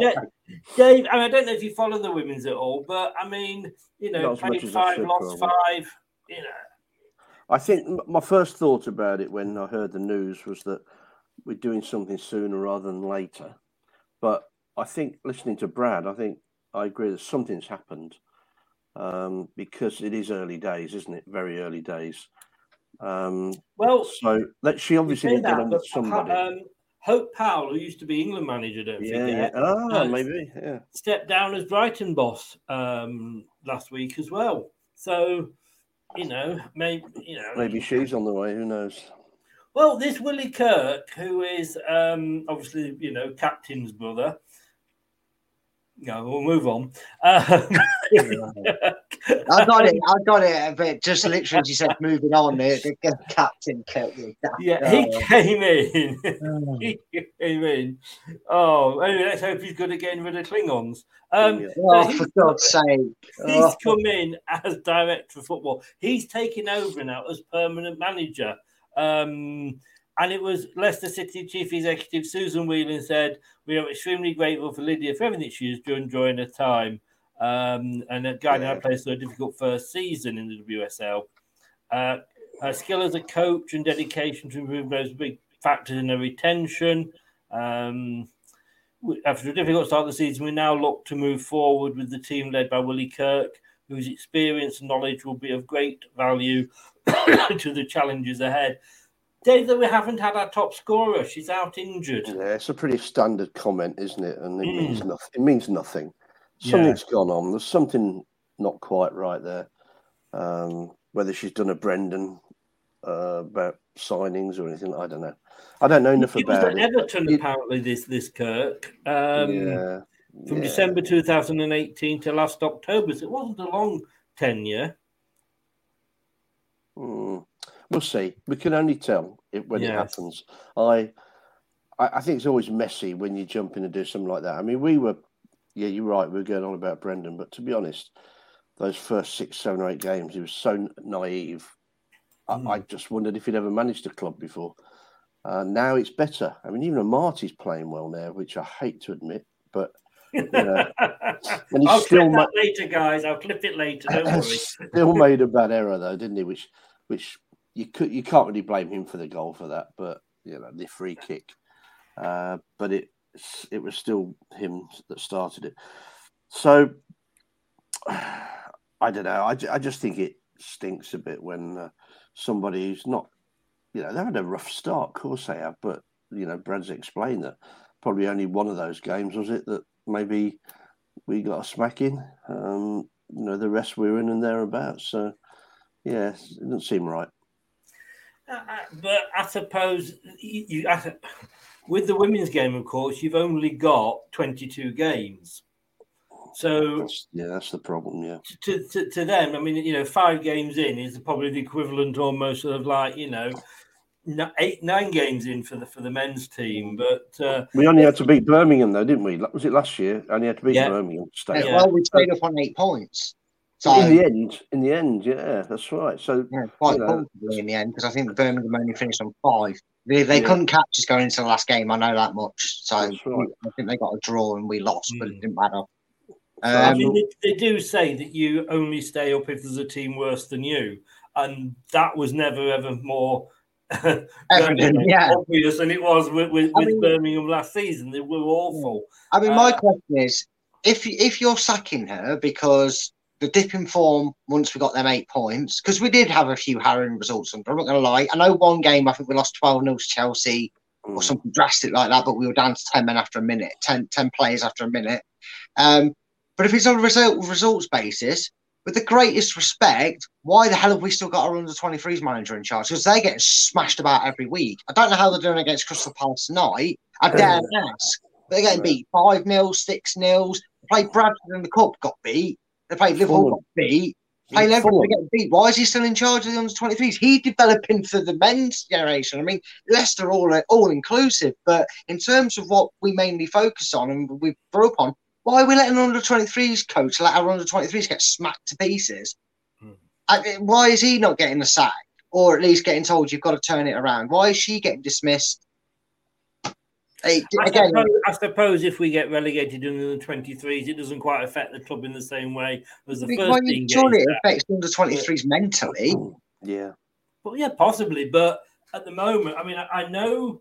Ja- Dave, and I don't know if you follow the women's at all, but I mean, you know, Not as much played five, lost five. You know, I think my first thought about it when I heard the news was that we're doing something sooner rather than later. But I think listening to Brad, I think I agree that something's happened um, because it is early days, isn't it? Very early days. Um, Well, so let she obviously didn't get on with somebody. um, Hope Powell, who used to be England manager, don't yeah, forget, ah, uh, maybe, yeah. stepped down as Brighton boss um, last week as well. So, you know, maybe you know, Maybe she's on the way. Who knows? Well, this Willie Kirk, who is um, obviously, you know, captain's brother. No, we'll move on. Um, I got it. I got it. But just literally, as you said, moving on. The, the captain kept me. yeah, he came in. he came in. Oh, anyway, let's hope he's good at getting rid of Klingons. Um, Oh, he's- for God's sake! He's Oh. come in as director of football. He's taken over now as permanent manager. Um, and it was Leicester City Chief Executive Susan Whelan said, We are extremely grateful for Lydia for everything she has done during her time um, and guiding Yeah. our players through a difficult first season in the WSL. Uh, her skill as a coach and dedication to improve those big factors in her retention. Um, after a difficult start of the season, we now look to move forward with the team led by Willie Kirk, whose experience and knowledge will be of great value to the challenges ahead. Dave, that we haven't had our top scorer. She's out injured. Yeah, it's a pretty standard comment, isn't it? And it means Mm. nothing. It means nothing. Yeah. Something's gone on. There's something not quite right there. Um, whether she's done a Brendan uh, about signings or anything, I don't know. I don't know enough He was about at it. Everton, apparently, this this Kirk. Um, Yeah, From yeah. December 2018 to last October. So it wasn't a long tenure. Mm, we'll see. We can only tell it when it happens. I, I, I think it's always messy when you jump in and do something like that. I mean, we were, yeah, you're right. We were going on about Brendan, but to be honest, those first six, seven, or eight games, he was so naive. I, I just wondered if he'd ever managed a club before. Uh, now it's better. I mean, even Marty's playing well now, which I hate to admit, but you know, I'll still clip ma- that later, guys. I'll clip it later. Don't worry. still made a bad error though, didn't he? Which, which you could you can't really blame him for the goal for that, but you know the free kick. Uh, but it it was still him that started it. So I don't know. I, I just think it stinks a bit when uh, somebody who's not, you know, they've had a rough start. Of course they have, but you know, Brad's explained that probably only one of those games was it that maybe we got a smacking. Um, you know, the rest we were in and thereabouts. So, yeah, it doesn't seem right. Uh, But I suppose you, you I, with the women's game, of course, you've only got 22 games. So Yeah, that's the problem. Yeah. to, to, to them, I mean, you know, five games in is probably the equivalent almost of like, you know, eight, nine games in for the for the men's team. But uh, We only had to beat Birmingham, though, didn't we? Was it last year? Only had to beat Yeah. Birmingham. to stay Yeah. Well, we stayed up on eight points. So in the end, in the end, yeah, that's right. So yeah, quite you know, comfortably in the end because I think Birmingham only finished on five. They, they Yeah. couldn't catch us going into the last game. I know that much. So right. I think they got a draw and we lost, but it didn't matter. I Um, mean, they, they do say that you only stay up if there's a team worse than you, and that was never ever more Evident, yeah. obvious than it was with, with, with mean- Birmingham last season. They were awful. I mean, my Uh, question is, if you- if you're sacking her because the dip in form once we got them eight points, because we did have a few harrowing results. under. I'm not going to lie. I know one game I think we lost twelve 0 to Chelsea or something drastic like that, but we were down to ten men after a minute, 10, 10 players after a minute. Um, but if it's on a result, results basis, with the greatest respect, why the hell have we still got our under 23s manager in charge? Because they're getting smashed about every week. I don't know how they're doing against Crystal Palace tonight. I dare ask. They're getting beat 5 0, 6 nils. They played Bradford in the Cup, got beat. They played Liverpool, Fulham. got beat. Playing Yeah, everyone, Fulham. get beat. Why is he still in charge of the under 23s? He's developing for the men's generation. I mean, Leicester all uh, all inclusive, but in terms of what we mainly focus on and we grew up on, why are we letting under 23s coach let our under 23s get smacked to pieces? Hmm. I- why is he not getting the sack or at least getting told you've got to turn it around? Why is she getting dismissed? Hey, I, again, suppose, I suppose if we get relegated in the 23s, it doesn't quite affect the club in the same way as the first team. surely it affects under 23s mentally. Yeah. Well, yeah, possibly, but at the moment, I mean, I, I know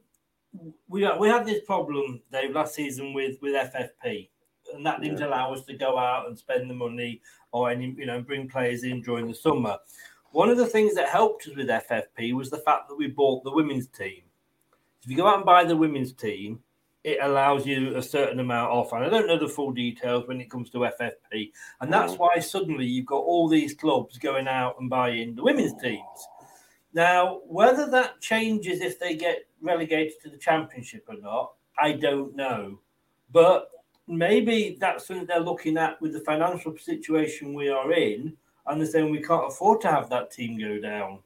we we had this problem, Dave, last season with with FFP, and that didn't allow us to go out and spend the money or any, you know, bring players in during the summer. One of the things that helped us with FFP was the fact that we bought the women's team. If you go out and buy the women's team, it allows you a certain amount off. And I don't know the full details when it comes to FFP. And that's Mm. why suddenly you've got all these clubs going out and buying the women's teams. Now, whether that changes if they get relegated to the championship or not, I don't know. But maybe that's something they're looking at with the financial situation we are in, and they're saying we can't afford to have that team go down.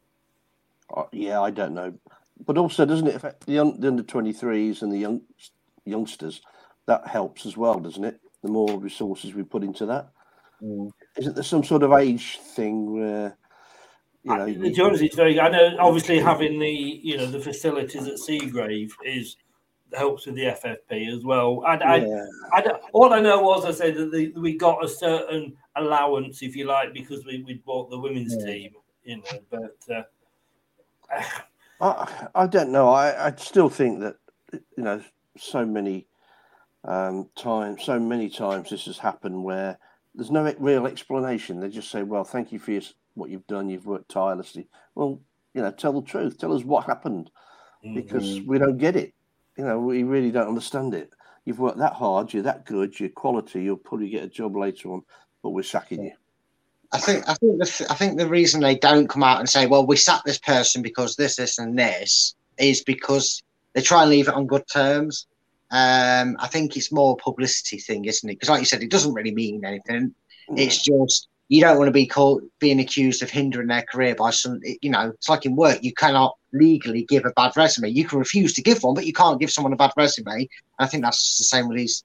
Uh, yeah, I don't know. But also, doesn't it affect the, un- the under 23s and the young youngsters? That helps as well, doesn't it? The more resources we put into that. Mm. Isn't there some sort of age thing where You know, to you- be honest, it's very. I know, obviously, having the you know the facilities at Seagrave is helps with the FFP as well. And I, Yeah. I don't- all I know was I said that the, we got a certain allowance, if you like, because we we bought the women's Yeah. team. You know, but uh, I, I don't know. I, I still think that you know so many um, times, so many times this has happened where there's no real explanation. They just say, "Well, thank you for your, what you've done. You've worked tirelessly." Well, you know, tell the truth. Tell us what happened, because Mhm. we don't get it. You know, we really don't understand it. You've worked that hard. You're that good. You're quality. You'll probably get a job later on, but we're sacking you. I think I think the I think the reason they don't come out and say, "Well, we sacked this person because this, this, and this," is because they try and leave it on good terms. Um, I think it's more a publicity thing, isn't it? Because, like you said, it doesn't really mean anything. It's just you don't want to be called being accused of hindering their career by some. You know, it's like in work, you cannot legally give a bad resume. You can refuse to give one, but you can't give someone a bad resume. I think that's the same with these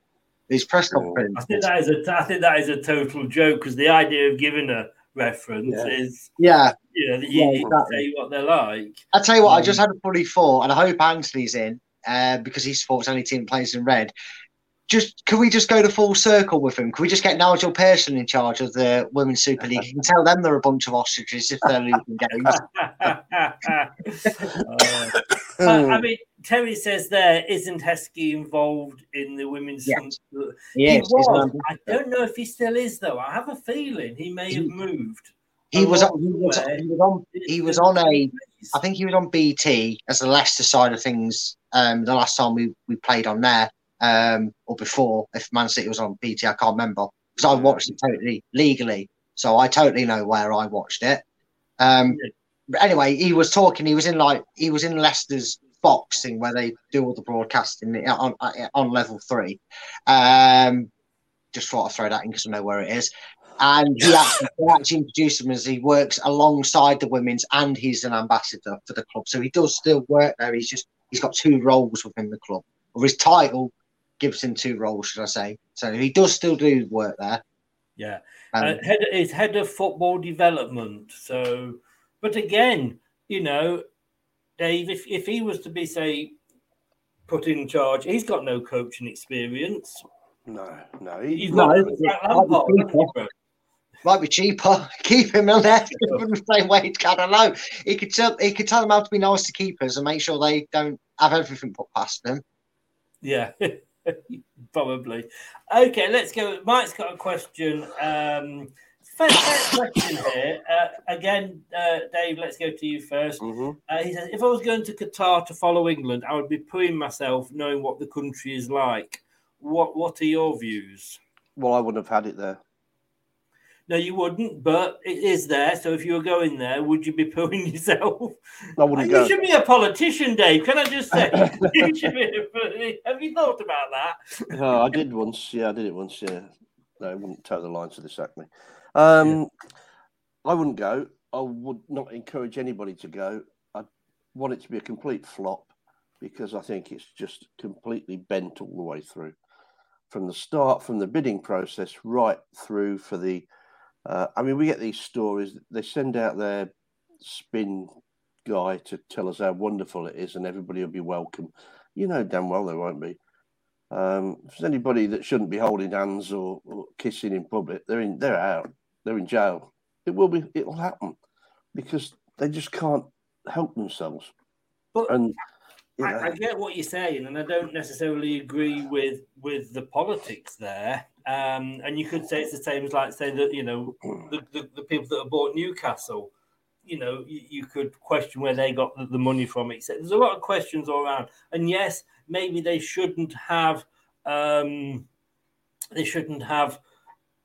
these press conferences. I think that is a I think that is a total joke because the idea of giving a reference Yeah. is Yeah. you know that you, Yeah, you can exactly. what they're like. I tell you what, I Mm. just had a funny thought, and I hope Anthony's in uh, because he supports any team that plays in red. Just can we just go to full circle with him? Can we just get Nigel Pearson in charge of the Women's Super League? You can tell them they're a bunch of ostriches if they're losing games. Uh, I, I mean, Terry says there isn't Heskey involved in the women's. Yes. he Yes, he's was. I don't know if he still is though. I have a feeling he may have moved. He was, along he was he was on he was on a I think he was on BT as the Leicester side of things. Um, the last time we, we played on there, um, or before, if Man City was on BT, I can't remember because I watched it totally legally, so I totally know where I watched it. Um, but anyway, he was talking. He was in like he was in Leicester's box thing where they do all the broadcasting on on level three. Um, just thought I'd throw that in because I know where it is. And he actually, they actually introduced him as he works alongside the women's and he's an ambassador for the club. So he does still work there. He's just he's got two roles within the club. Or his title gives him two roles, should I say. So he does still do work there. Yeah. Um, uh, head head of football development. So, but again, you know, Dave, if, if he was to be say put in charge, he's got no coaching experience. No, no, He's No, got it- Frank it might be hasn't he, cheaper. Might be cheaper. Keep him in there for the same wage. I don't know. He could tell he could tell them how to be nice to keepers and make sure they don't have everything put past them. Yeah, probably. Okay, let's go. Mike's got a question. Um, first, first question here. Uh, again, uh, Dave, let's go to you 1st Mm-hmm. Uh, he says, if I was going to Qatar to follow England, I would be pooing myself knowing what the country is like. What What are your views? Well, I wouldn't have had it there. No, you wouldn't, but it is there. So if you were going there, would you be pooing yourself? I wouldn't you go. should be a politician, Dave. Can I just say? you should be a- have you thought about that? Oh, I did once. Yeah, I did it once. Yeah, no, I wouldn't toe the line to the sack Um, I wouldn't go. I would not encourage anybody to go. I want it to be a complete flop because I think it's just completely bent all the way through, from the start, from the bidding process right through for the. Uh, I mean, we get these stories. They send out their spin guy to tell us how wonderful it is, and everybody will be welcome. You know damn well they won't be. Um, if there's anybody that shouldn't be holding hands or, or kissing in public, they're in. They're out. They're in jail. It will be. It will happen because they just can't help themselves. But and you know, I, I get what you're saying, and I don't necessarily agree with with the politics there. Um, and you could say it's the same as like say that you know the, the, the people that have bought Newcastle. You know, you, you could question where they got the, the money from. Etc. There's a lot of questions all around, and yes, maybe they shouldn't have. Um, they shouldn't have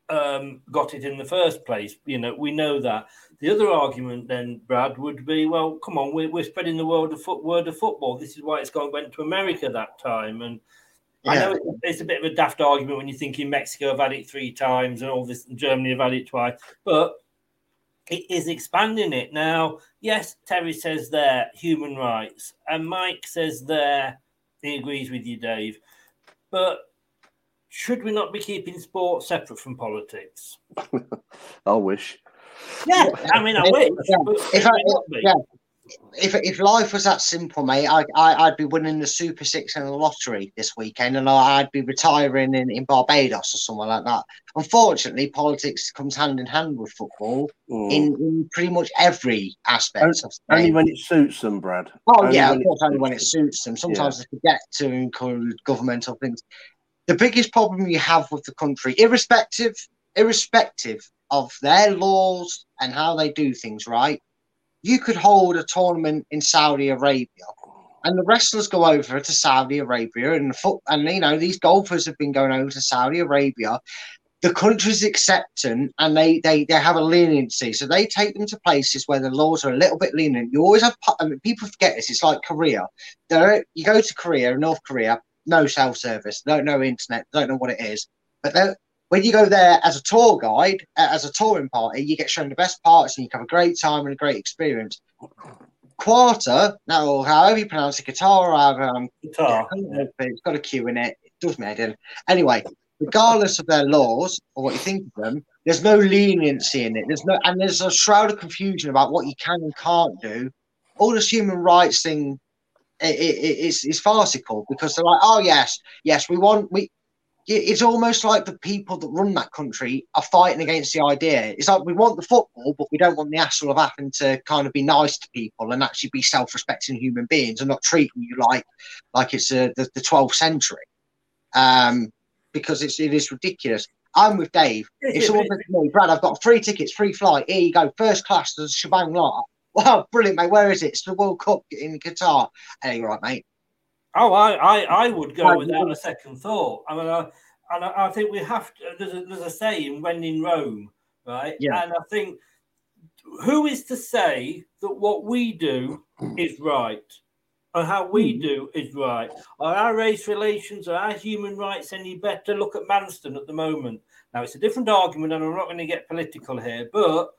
um, got it in the first place. You know, we know that. The other argument then, Brad, would be, well, come on, we're, we're spreading the world of foot, word of football. This is why it's gone went to America that time. And I know it's, it's a bit of a daft argument when you're thinking Mexico have had it three times and all this, and Germany have had it twice, but it is expanding it now. Yes, Terry says there human rights, and Mike says there he agrees with you, Dave. But should we not be keeping sport separate from politics? I wish. Yeah, I mean, I wish. Yeah, but if I, may not be. yeah, if if life was that simple, mate, I, I I'd be winning the Super Six and the lottery this weekend, and I'd be retiring in, in Barbados or somewhere like that. Unfortunately, politics comes hand in hand with football Mm. in, in pretty much every aspect On- of Only when it suits them, Brad. Oh Only yeah, of course, only when it suits them. Sometimes they forget to include governmental things. The biggest problem you have with the country, irrespective, irrespective of their laws and how they do things, right? You could hold a tournament in Saudi Arabia, and the wrestlers go over to Saudi Arabia, and foot, and you know these golfers have been going over to Saudi Arabia. The country's accepting, and they they they have a leniency, so they take them to places where the laws are a little bit lenient. You always have I mean, people forget this. It's like Korea. There, you go to Korea, North Korea, no cell service, don't know internet, don't know what it is. But then when you go there as a tour guide, uh, as a touring party, you get shown the best parts and you have a great time and a great experience. Quarter, now or however you pronounce it, guitar or however, um, Guitar, yeah, it's got a Q in it. It does me in. Anyway, regardless of their laws or what you think of them, there's no leniency in it. There's no, and there's a shroud of confusion about what you can and can't do. All this human rights thing i- i- i- is is farcical because they're like, oh yes, yes, we want we. It's almost like the people that run that country are fighting against the idea. It's like we want the football, but we don't want the hassle of having to kind of be nice to people and actually be self-respecting human beings and not treating you like like it's uh, the, the 12th century. Um, because it's it is ridiculous. I'm with Dave. If someone says to me, Brad, I've got free tickets, free flight, here you go, first class to the shebang lot. Wow, brilliant, mate. Where is it? It's the World Cup in Qatar. Hey, right, mate. Oh, I, I, I would go Right, without a second thought. I mean, I, and I, I think we have to. There's a, there's a saying, "When in Rome," right? Yeah. And I think who is to say that what we do is right and how we Hmm. do is right? Are our race relations, are our human rights any better? Look at Manston at the moment. Now it's a different argument, and I'm not going to get political here, but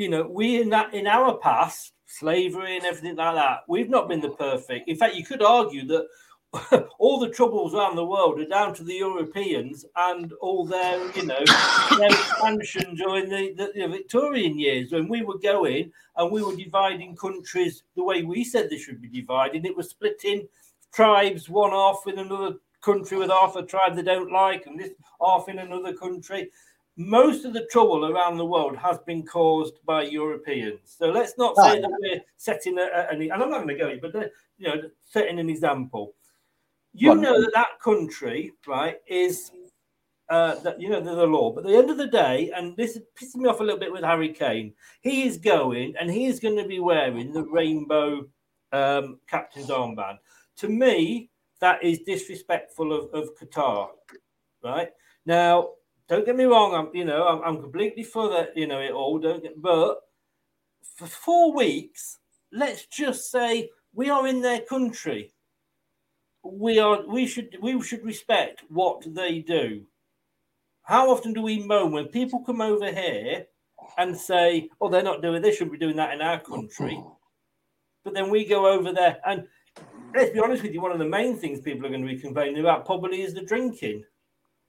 you know, we in that in our past, slavery and everything like that, we've not been the perfect. In fact, you could argue that all the troubles around the world are down to the Europeans and all their, you know, their expansion during the, the, the Victorian years when we were going and we were dividing countries the way we said they should be divided. It was splitting tribes, one off with another country with half a tribe they don't like, and this half in another country. Most of the trouble around the world has been caused by Europeans. So let's not say Oh. that we're setting a, a, an, and I'm not going to go, but uh, you know, setting an example. You Well, know that that country, right, is uh, that you know there's a law, but at the end of the day, and this is pissing me off a little bit with Harry Kane, he is going and he is going to be wearing the rainbow um, captain's armband. To me, that is disrespectful of, of Qatar, right? Now, don't get me wrong, I'm you know I'm, I'm completely for that, you know it all. Don't get, but for four weeks, let's just say we are in their country. We are we should we should respect what they do. How often do we moan when people come over here and say, "Oh, they're not doing. They shouldn't be doing that in our country," but then we go over there and let's be honest with you. One of the main things people are going to be complaining about probably is the drinking.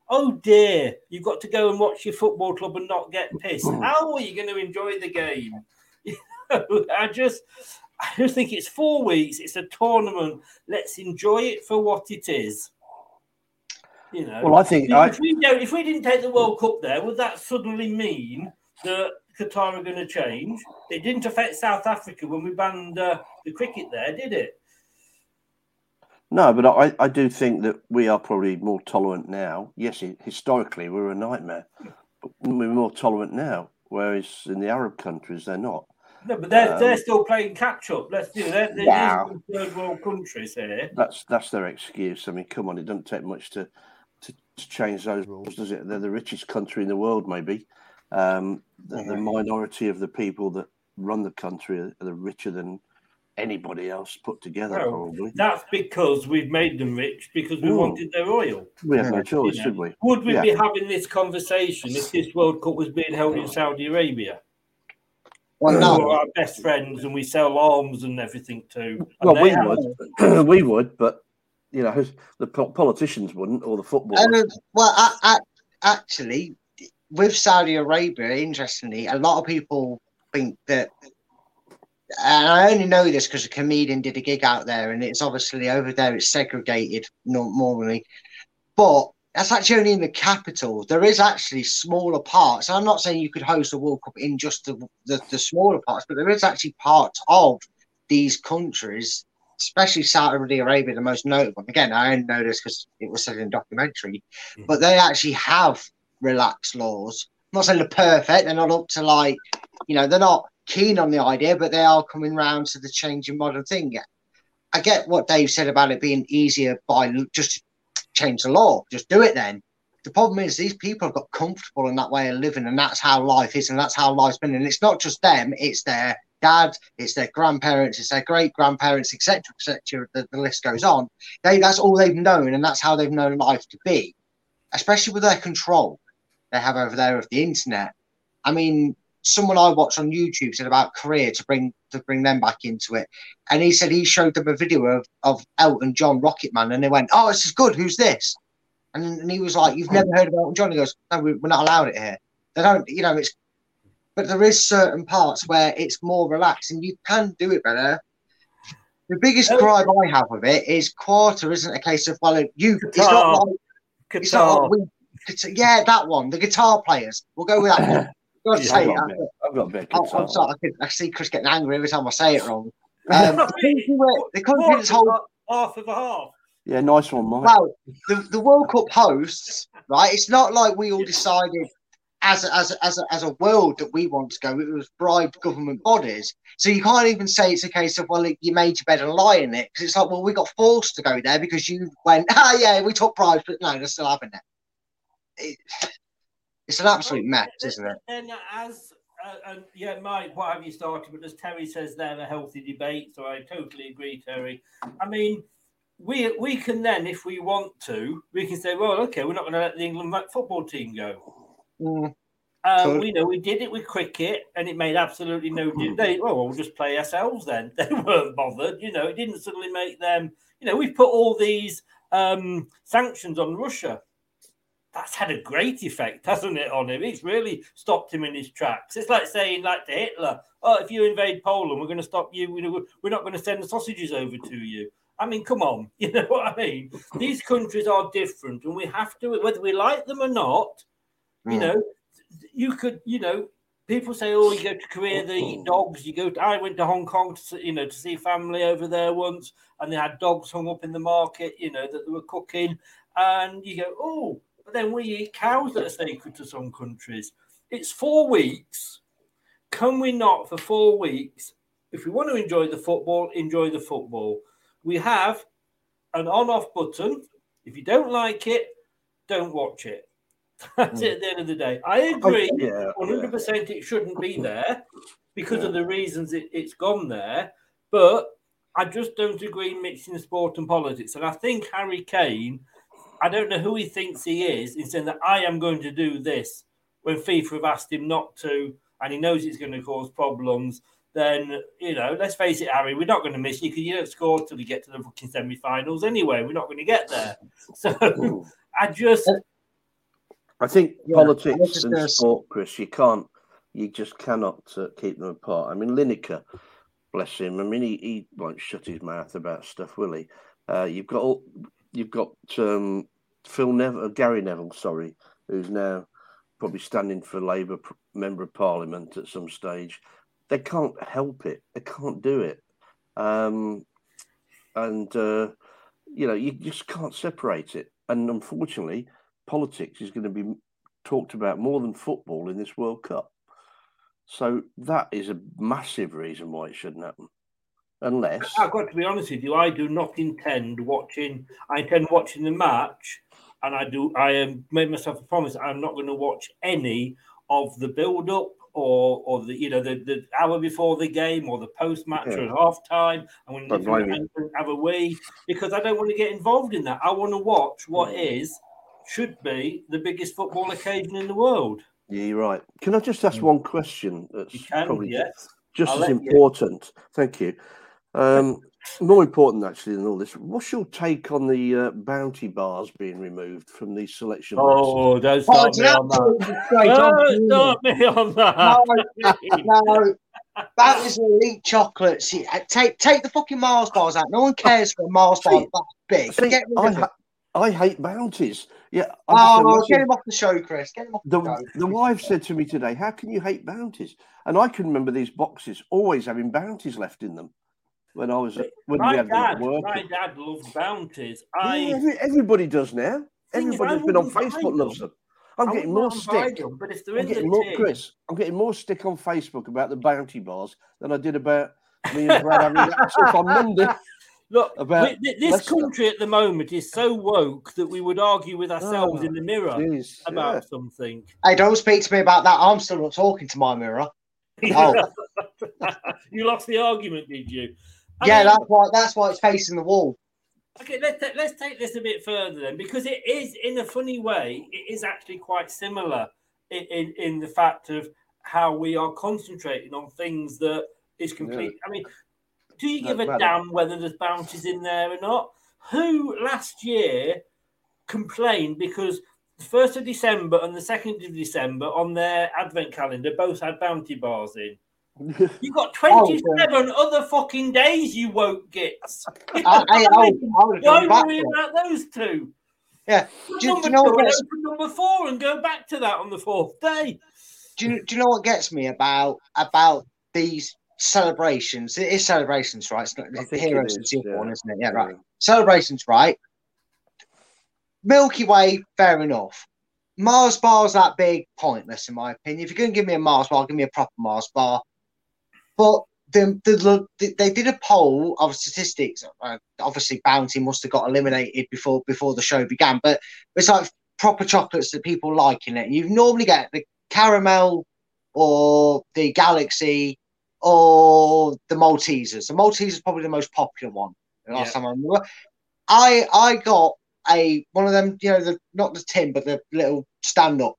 Oh dear, you've got to go and watch your football club and not get pissed. How are you going to enjoy the game? I just, I just think it's four weeks. It's a tournament. Let's enjoy it for what it is. You know. Well, I think if, I- we don't, if we didn't take the World Cup there, would that suddenly mean that Qatar are going to change? It didn't affect South Africa when we banned uh, the cricket there, did it? No, but I, I do think that we are probably more tolerant now. Yes, historically we were a nightmare, but we're more tolerant now. Whereas in the Arab countries, they're not. No, but they're, Um, they're still playing catch up. Let's do that. They're, Yeah. they're third world countries here. That's that's their excuse. I mean, come on, it doesn't take much to to, to change those rules, does it? They're the richest country in the world, maybe. Um, the, the minority of the people that run the country are, are richer than anybody else put together, Well, probably. That's because we've made them rich because we Ooh. wanted their oil. We have no choice, You know, should we? Would we Yeah. be having this conversation if this World Cup was being held in Saudi Arabia? Well, Who no. are our best friends and we sell arms and everything too. And Well, we have- would, we would, but you know, the politicians wouldn't, or the footballers. And, uh, well, I, I, actually, with Saudi Arabia, interestingly, a lot of people think that, and I only know this because a comedian did a gig out there, and it's obviously over there, it's segregated normally, but that's actually only in the capital. There is actually smaller parts. I'm not saying you could host a World Cup in just the, the, the smaller parts, but there is actually parts of these countries, especially Saudi Arabia, the most notable. Again, I only know this because it was said in a documentary, mm-hmm. but they actually have relaxed laws. I'm not saying they're perfect. They're not up to like, you know, they're not keen on the idea, but they are coming round to the changing modern thing. I get what Dave said about it being easier by just change the law. Just do it then. The problem is these people have got comfortable in that way of living, and that's how life is, and that's how life's been. And it's not just them; it's their dad, it's their grandparents, it's their great grandparents, etc., etc. The, the list goes on. They that's all they've known, and that's how they've known life to be. Especially with their control they have over there of the internet. I mean, someone I watched on YouTube said about Korea to bring to bring them back into it, and he said he showed them a video of, of Elton John Rocket Man, and they went, "Oh, this is good. Who's this?" And, and he was like, "You've never heard of Elton John?" He goes, "No, we're not allowed it here. They don't, you know, it's." But there is certain parts where it's more relaxed, and you can do it better. The biggest oh. gripe I have with it is quarter isn't a case of well, you. It's not like it's not like we, yeah, that one. The guitar players. We'll go with that one. Got to Yeah, say I've it. got a bit- I've got a bit of guitar. I'm sorry. I, could, I see Chris getting angry every time I say it wrong. Um, the country where- the country that's hold, half of a half. Yeah, nice one, Mike. well, the, the World Cup hosts, right? It's not like we all decided as a, as a, as a, as a world that we want to go. It was bribed government bodies. So you can't even say it's a case of well, you made your bed and lie in it because it's like well, we got forced to go there because you went ah yeah, we took bribes, but no, they're still having it. it it's an absolute mess, isn't it? And as uh, and yeah, Mike, what have you started? But as Terry says, there a healthy debate. So I totally agree, Terry. I mean, we we can then, if we want to, we can say, well, okay, we're not going to let the England football team go. Mm. Uh, Cool. we know we did it with cricket, and it made absolutely no difference. They, well, we'll just play ourselves then. They weren't bothered, you know. It didn't suddenly make them, you know. We've put all these um, sanctions on Russia. That's had a great effect, hasn't it, on him? It's really stopped him in his tracks. It's like saying, like to Hitler, "Oh, if you invade Poland, we're going to stop you. We're not going to send the sausages over to you." I mean, come on, you know what I mean? These countries are different, and we have to, whether we like them or not. You Mm. know, you could, you know, people say, "Oh, you go to Korea, they eat dogs." You go. To, I went to Hong Kong to, you know, to see family over there once, and they had dogs hung up in the market, you know, that they were cooking, and you go, "Oh," but then we eat cows that are sacred to some countries. It's four weeks. Can we not, for four weeks, if we want to enjoy the football, enjoy the football? We have an on-off button. If you don't like it, don't watch it. That's hmm. it at the end of the day. I agree, yeah, 100% it shouldn't be there because of the reasons it, it's gone there. But I just don't agree mixing sport and politics. And I think Harry Kane, I don't know who he thinks he is in saying that I am going to do this when FIFA have asked him not to, and he knows it's going to cause problems. Then you know, let's face it, Harry, we're not going to miss you because you don't score till we get to the fucking semi-finals anyway. We're not going to get there. So I just I think Yeah, politics just and gonna sport, Chris, you can't, you just cannot uh, keep them apart. I mean, Lineker, bless him. I mean, he, he won't shut his mouth about stuff, will he? Uh, you've got all, you've got um, Phil Neville, uh, Gary Neville, sorry, who's now probably standing for Labour member of Parliament at some stage. They can't help it. They can't do it. Um, and uh, you know, you just can't separate it. And unfortunately, politics is going to be talked about more than football in this World Cup. So that is a massive reason why it shouldn't happen. Unless I've got to be honest with you. I do not intend watching. I intend watching the match, and I do. I am made myself a promise. I'm not going to watch any of the build-up or or the you know the, the hour before the game or the post-match Yeah. or half time. Don't blame you. to have a wee because I don't want to get involved in that. I want to watch what hmm. is should be the biggest football occasion in the world. yeah, you're right. Can I just ask hmm. one question? That's You can, probably yes. just I'll as let you. important. Thank you. Um, more important actually than all this, what's your take on the uh, bounty bars being removed from the selection? Oh, boxes? don't start me on that. Don't start me on that. No, no. That is elite chocolates. You- uh, Take take the fucking Mars bars out. No one cares for a Mars bar that big. See, Get rid I, of it. ha- I hate bounties. Yeah. I just Oh, imagine- get him off the show, Chris. Get him off the, the, show. the wife said to me today, How can you hate bounties? And I can remember these boxes always having bounties left in them when I was when we My had them at dad, work. my dad loved bounties. Yeah, every, everybody does now. Everybody who's been on wouldn't Facebook loves them. them. I'm I getting more stick. them, but if they're I'm in the getting more, tin- Chris. I'm getting more stick on Facebook about the bounty bars than I did about me and Brad having that stuff on Monday. Look, about we- this Leicester. country at the moment is so woke that we would argue with ourselves Oh, in the mirror jeez, about yeah. something. Hey, don't speak to me about that. I'm still not talking to my mirror. Oh, you lost the argument, did you? I yeah, mean, that's why. That's why it's facing the wall. Okay, let's ta- let's take this a bit further then, because it is, in a funny way, it is actually quite similar in in, in the fact of how we are concentrating on things that is complete. I mean, do you give a Doesn't damn whether there's bounties in there or not? Who last year complained because the first of December and the second of December on their advent calendar both had bounty bars in? You got Oh, 27 other fucking days, you woke gits. I, I, I, I would have Why worry to about those two? Yeah. Put Do, do number you know two what gets, open number four and go back to that on the fourth day. do, you, do you know what gets me about about these celebrations? It is celebrations, right? It's not the heroes is, and Silver yeah. one, isn't it? Yeah, right. Celebrations, right? Milky Way, fair enough. Mars bars that big, pointless in my opinion. If you're going to give me a Mars bar, give me a proper Mars bar. But the, the, the they did a poll of statistics. Uh, obviously, Bounty must have got eliminated before before the show began. But it's like proper chocolates that people like in it. You normally get the caramel or the Galaxy or the Maltesers. The Maltesers is probably the most popular one. Last Yeah. time I remember, I I got a one of them. You know, the not the tin, but the little stand up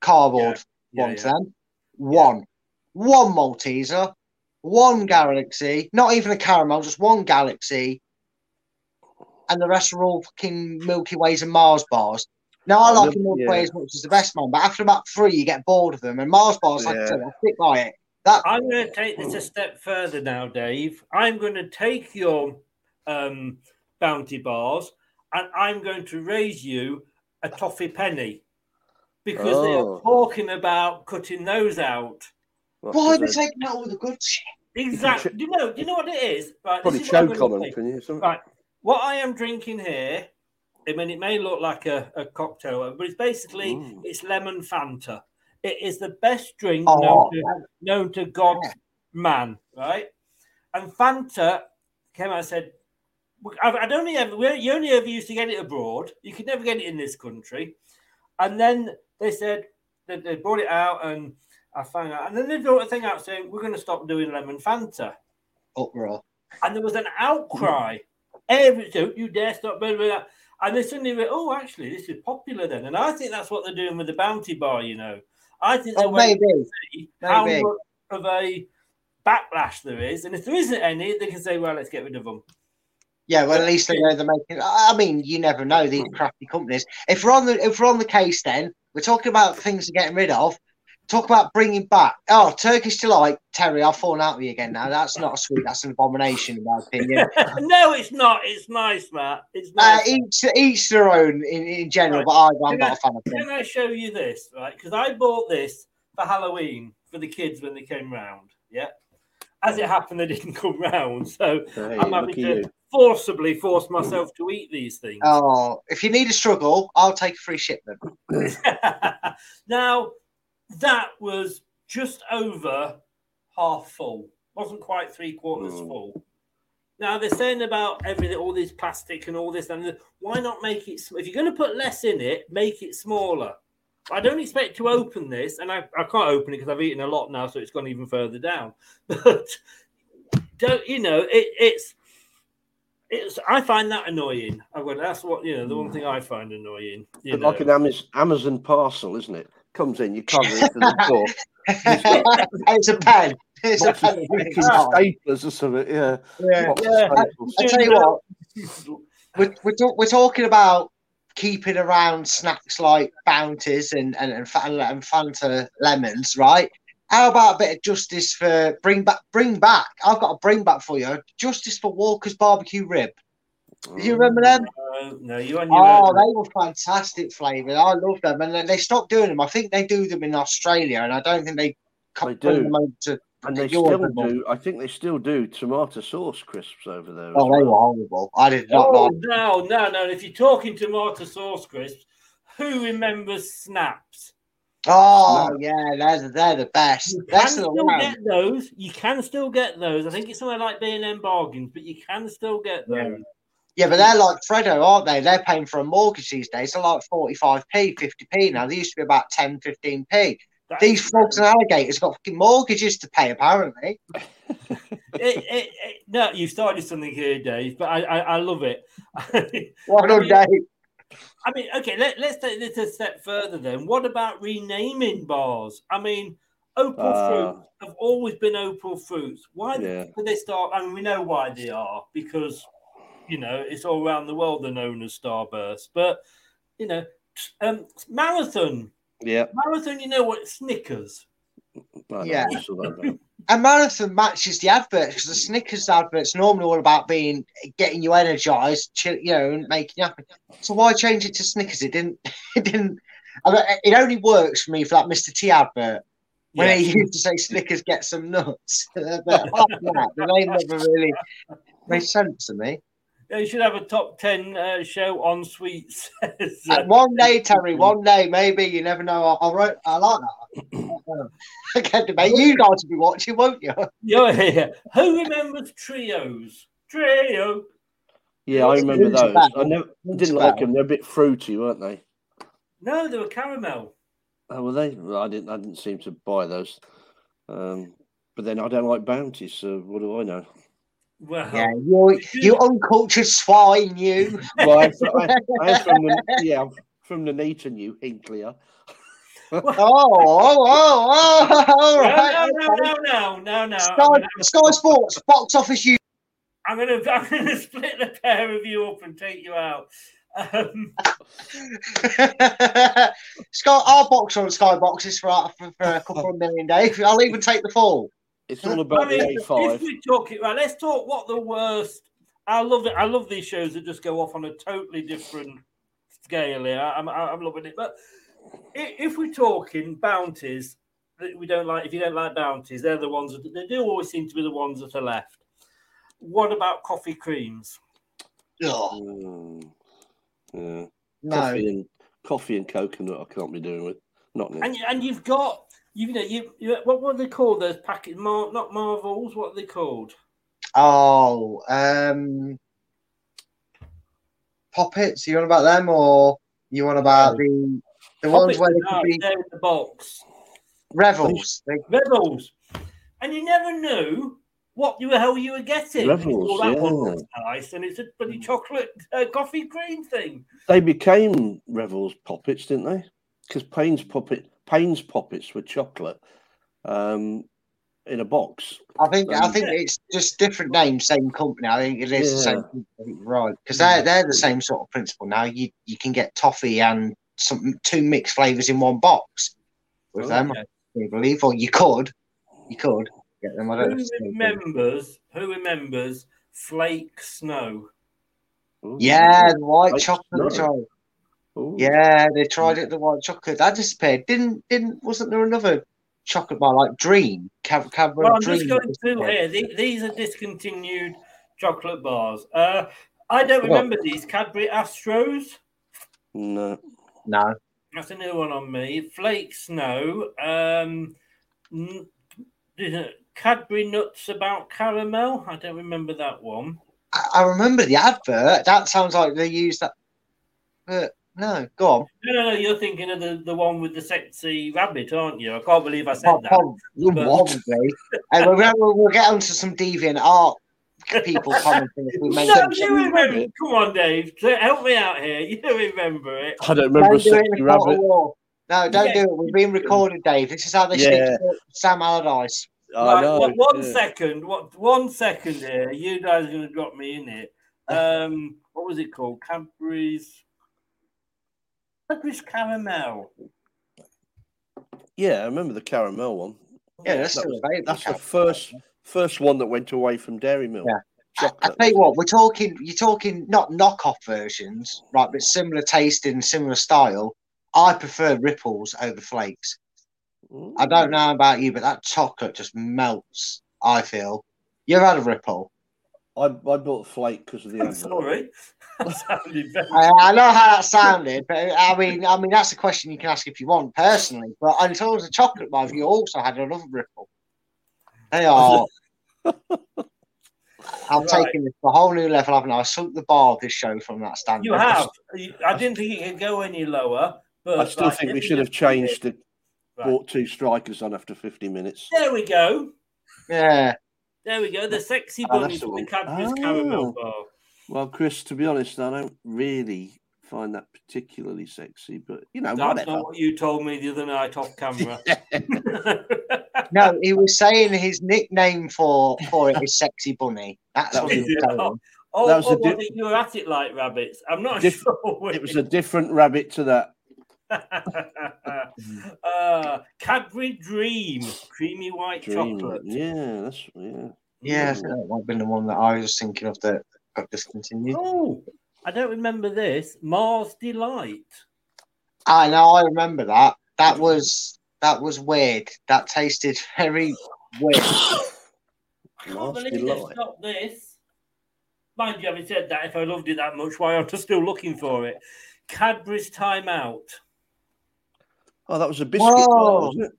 cardboard Yeah, ones. yeah. Then one, one Malteser, one Galaxy. Not even a caramel, just one Galaxy. And the rest are all fucking Milky Ways and Mars bars. Now I Oh, like the- a Milky yeah. Way as much as the best man, but after about three, you get bored of them. And Mars bars, like I said, I stick by it. That I'm going to take this a step further now, Dave. I'm going to take your um, bounty bars and I'm going to raise you a toffee penny because they are Oh. talking about cutting those out. Why are they taking out all the good shit? Exactly. Do you know? Do you know what it is? Right. Probably this is what I'm choke on them, can you? Something? Right. What I am drinking here, I mean, it may look like a, a cocktail, but it's basically Mm. it's lemon Fanta. It is the best drink Oh, known, to, known to God's man, right? And Fanta came out and said, I, I don't ever, you only ever used to get it abroad. You could never get it in this country. And then they said that they brought it out, and I found out. And then they brought a thing out saying, we're going to stop doing lemon Fanta. Uproar. And there was an outcry. Every don't you dare stop blah, blah. And they suddenly went, oh, actually, this is popular then. And I think that's what they're doing with the bounty bar, you know. I think Oh, maybe. to see how much of a backlash there is. And if there isn't any, they can say, well, let's get rid of them. Yeah, well, at least they know they're making. I I mean, you never know these crafty companies. If we're on the if we're on the case, then we're talking about things they're getting rid of. Talk about bringing back. Oh, Turkish delight, Terry. I've fallen out with you again. Now that's not a sweet. That's an abomination, in my opinion. no, it's not. It's nice, Matt. It's uh, nice. each each their own in, in general, but I, I'm Can not I- a fan of them. Can I show you this, right? Because I bought this for Halloween for the kids when they came round. Yeah. As it happened, they didn't come round. So Hey, I'm having to you. forcibly force myself to eat these things. Oh, if you need a struggle, I'll take a free shipment. now, that was just over half full. Wasn't quite three quarters Mm. full. Now they're saying about everything, all this plastic and all this, and why not make it? If you're going to put less in it, make it smaller. I don't expect to open this, and I, I can't open it because I've eaten a lot now, so it's gone even further down. But don't you know? It, it's it's. I find that annoying. I've that's what you know. The one thing I find annoying. You know. like an Amazon parcel, isn't it? Comes in, you can't reach to the door. it's a pen. It's a of penny staplers or something. Yeah. Yeah. Box of I. I tell you what, we're, we're, talk, we're talking about keeping around snacks like bounties and and, and, Fa- and Fanta lemons, right? How about a bit of justice for bring back bring back? I've got a bring back for you. Justice for Walker's barbecue rib. Do you remember them? Uh, no, you on your Oh, own. they were fantastic flavours. I love them, and they stopped doing them. I think they do them in Australia, and I don't think they They do. them over to. And they Europe still anymore. do. I think they still do tomato sauce crisps over there. as Oh, they well. were horrible. I did not Oh, like. no, no, no. If you're talking tomato sauce crisps, who remembers snaps? Oh yeah, they're they're the best. You They're can still still around. get those. You can still get those. I think it's somewhere like B&M bargains, but you can still get those. Yeah, but they're like Fredo, aren't they? They're paying for a mortgage these days. They're like 45p, 50p now. They used to be about 10, 15p. That These is- frogs and alligators got fucking mortgages to pay, apparently. it, it, it, no, you've started something here, Dave, but I, I, I love it. Well I done, mean- Dave. I mean, okay, let, let's take this a step further then. What about renaming bars? I mean, Opal Uh, fruits have always been Opal fruits. Why Yeah. did they start? I mean, we know why they are because, you know, it's all around the world they're known as Starburst. But, you know, um, Marathon, Yeah. Marathon, you know what? Snickers. I Yeah. know, I saw that now. And Marathon matches the adverts because the Snickers advert's normally all about being getting you energized, chill, you know, and making you happy. So why change it to Snickers? It didn't. It didn't. I mean, it only works for me for that Mr. T advert when Yeah. he used to say Snickers get some nuts. but apart from that, the name never really made sense to me. Yeah, you should have a top 10 uh, show on sweets. One day, Terry, one day, maybe you never know. I, I wrote, I like that. Again, mate, you guys will be watching, won't you? yeah, yeah. Who remembers trios? Trio. Yeah, I remember those. I never didn't like them. They're a bit fruity, weren't they? No, they were caramel. Oh, were they? Well, I didn't. I didn't seem to buy those. Um, but then I don't like bounties, so what do I know? Well, Yeah, you, you uncultured swine, you. Well, I'm, I, I'm from the yeah, I'm from the Neaton, you Hinklier. Oh, oh, oh, oh, all no, no, okay. no, no, no, no. I'm Sky, Sky Sports, box office you. I'm gonna, I'm gonna split the pair of you up and take you out. Um, Sky, our box on Sky boxes for, for, for a couple of million, Dave. I'll even take the fall. It's all I about mean, the if A5. we talk it right, let's talk what the worst. I love it. I love these shows that just go off on a totally different scale. Here, I'm, I'm loving it. But if we're talking bounties that we don't like, if you don't like bounties, they're the ones that they do always seem to be the ones that are left. What about coffee creams? Oh, Mm, yeah. no. Coffee and coffee and coconut. I can't be doing with. Not now. And and you've got you know you, you what what they called those packet mar, not marvels what are they called Oh, um, poppets. You on about them, or you on about the the ones where they could be in the box revels? They, rebels and you never knew what the hell you were getting Revels, you that one yeah. nice and it's a bloody chocolate uh, coffee cream thing They became Revels poppets, didn't they? Because Payne's poppet, Payne's poppets with chocolate, um, in a box. I think I Um, think it's just different names, same company. I think it is the same, company, I think you're right? Because they're they're the same sort of principle now. You you can get toffee and some two mixed flavors in one box with them. Okay. I believe, or you could, you could get them. I don't who if it's still good. remembers who remembers flake snow Ooh. Yeah, the white White chocolate. Snow. sorry. Ooh. Yeah, they tried it. The white chocolate that disappeared. Didn't didn't wasn't there another chocolate bar like Dream? Cab, Cadbury Well, I'm Dream. just going through here. The- These are discontinued chocolate bars. Uh, I don't What? remember these Cadbury Astros. No. No. That's a new one on me. Flake Snow. Um, n- Cadbury Nuts about caramel. I don't remember that one. I, I remember the advert. That sounds like they used that. But no, go on. No, no, no. You're thinking of the, the one with the sexy rabbit, aren't you? I can't believe I said Prob- that. prob- But- Probably. and we'll, we'll, we'll get onto some deviant art people commenting if we No, you remember. Come on, Dave. Help me out here. You remember it. I don't remember a Don't do sexy in a court of rabbit. No, don't Yeah. do it. We're being recorded, Dave. This is how they Yeah. speak Sam Allardyce. I Right, know, one- one yeah. second, What one second here. You guys are going to drop me in it. Um, what was it called? Cadbury's. Cadbury's caramel. Yeah, I remember the caramel one. Yeah, that's That was- That's the first first one that went away from Dairy Milk. Yeah. I Chocolate. tell you what, we're talking. You're talking not knockoff versions, right? But similar tasting, and similar style. I prefer ripples over flakes. I don't know about you, but that chocolate just melts. I feel. you've had a ripple? I, I bought a flake because of the. I'm advert. sorry. That sounded very- I, I know how that sounded, but I mean, I mean that's a question you can ask if you want personally. But in terms of chocolate bars, you also had another ripple. They are. I'm Right. taking this to a whole new level, haven't I? I sunk the bar of this show from that standard. You have. I didn't think it could go any lower. But I still like, think we should have changed the Right. brought two strikers on after 50 minutes. There we go. Yeah. There we go. The sexy Oh, bunny that's the from the. Cadbury's Oh. caramel bar. Well, Chris, to be honest, I don't really find that particularly sexy, but you know, That's whatever. not what you told me the other night off camera. No, he was saying his nickname for for it is Sexy Bunny. That's That what he was- was saying. Oh, That was oh, a di- was you were at it like rabbits? I'm not Diff- sure. It was a different rabbit to that. uh, Cadbury Dream, creamy white Dream. chocolate. Yeah, that's yeah. Yeah, I think that might have been the one that I was thinking of that got discontinued. Oh, I don't remember this. Mars Delight. I know, I remember that. That was that was weird. That tasted very weird. I can't Mars believe they Delight. stopped this. Mind you, having said that, if I loved it that much, why am I still looking for it? Cadbury's Time Out. Oh, that was a biscuit bar, Whoa. wasn't it?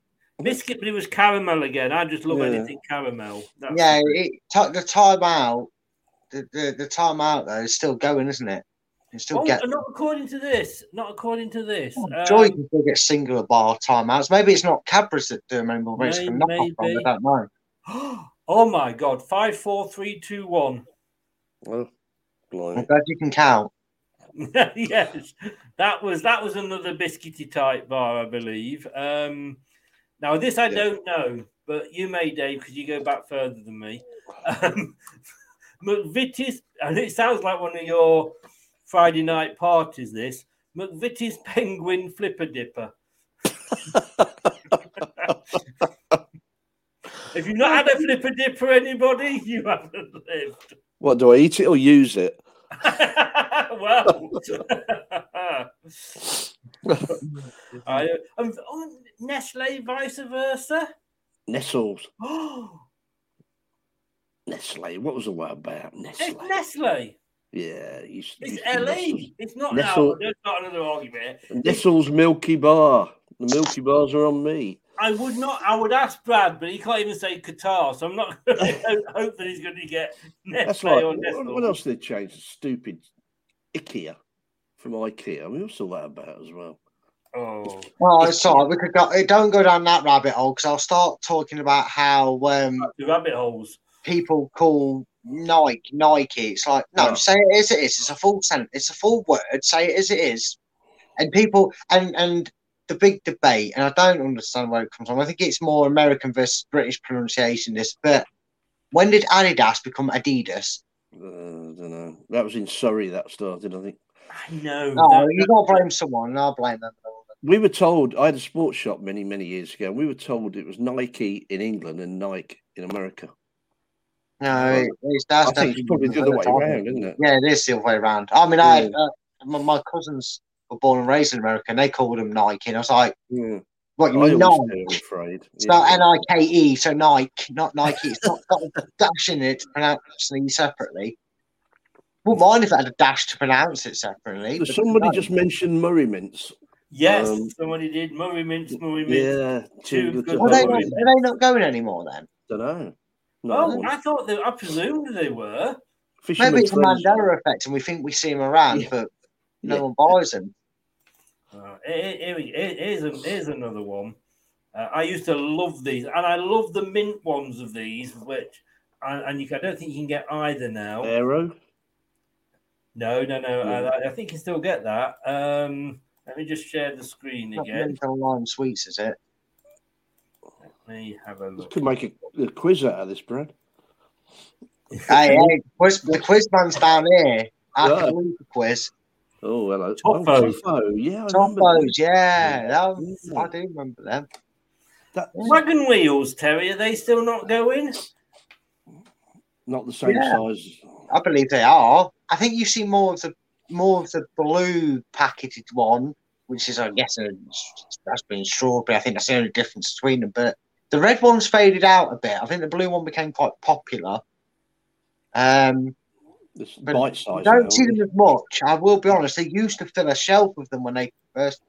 Biscuit, but it was caramel again. I just love Yeah. anything caramel. That's Yeah, it, t- the time out, the, the the time out though is still going, isn't it? You still Oh, get. not according to this. Not according to this. I'm sure you Um, can still get singular bar timeouts. Maybe it's not Cabras that do them anymore. Maybe it's a May- knockoff brand. I don't know. oh my god! Five, four, three, two, one. Oh, I'm blimey. glad you can count. yes, that was that was another biscuity type bar, I believe. Um, now this I don't know, but you may, Dave, because you go back further than me. Um, McVitie's, and it sounds like one of your Friday night parties. This McVitie's Penguin Flipper Dipper. If you've not had a flipper dipper, anybody, you haven't lived. What do I eat it or use it? well, I, um, oh, Nestle, vice versa. Nestles. Oh, Nestle. What was the word about Nestle? it's Nestle. Yeah, you, It's used to LE. Nestles. It's not Nestle- now. There's not another argument. Nestle's Milky Bar. The Milky Bars are on me. I would not. I would ask Brad, but he can't even say Qatar, so I'm not going to hope that he's going to get That's Nestle right. or What, Nestle. what else did they change? Stupid IKEA from IKEA. I mean, what's all that about as well? Oh, Oh, it's all right. We could go. Don't go down that rabbit hole because I'll start talking about how um, the rabbit holes. People call Nike Nike. It's like no, say it as it is. It's a full sentence. It's a full word. Say it as it is. And people and and the big debate, and I don't understand where it comes from. I think it's more American versus British pronunciation. This, but when did Adidas become Adidas? Uh, I don't know. That was in Surrey that started, I think. I know. Oh, that- you got to blame someone. I'll blame them. We were told, I had a sports shop many, many years ago, and we were told it was Nike in England and Nike in America. No, it- it's that's I think it's probably the other way around, isn't it? Yeah, it is the other way around. I mean, I uh, my, my cousins were born and raised in America, and they called them Nike, and I was like, Yeah. "What you I mean always Nike?" afraid. It's Yeah. not N I K E, so Nike, not Nike. It's not got a dash in it to pronounce things separately. Wouldn't mind if it had a dash to pronounce it separately. But but Somebody just mentioned Murray Mints. Yes, Um, somebody did. Murray Mints, Murray Mints. Yeah, Two too good good Are they not, are they not going anymore then? Don't know. Well, I thought they, I presumed they were. Maybe it's a Mandela effect, and we think we see them around, Yeah. but no Yeah. one buys them. Uh, here- here here's, a, here's another one. Uh, I used to love these, and I love the mint ones of these, which and, and you, can- I don't think you can get either now. Aero. No, no, no. Yeah. I, I think you still get that. Um, let me just share the screen Not again. mint online sweets, is it? Me have a look. Could make a, a quiz out of this, Brad. hey, hey, quiz, the quiz man's down here. I Yeah. can the quiz. Oh, hello. Toffos. Oh, Toffo. Yeah, I remember Toffos, yeah, was- Yeah. I do remember them. that. Wagon wheels, Terry, are they still not going? Not the same Yeah. size. I believe they are. I think you see more of the more of the blue packaged one, which is, I guess, a, that's been strawberry. I think that's the only difference between them. But the red one's faded out a bit. I think the blue one became quite popular. Um, It's but bite you size. don't see them as much. I will be honest. They used to fill a shelf with them when they first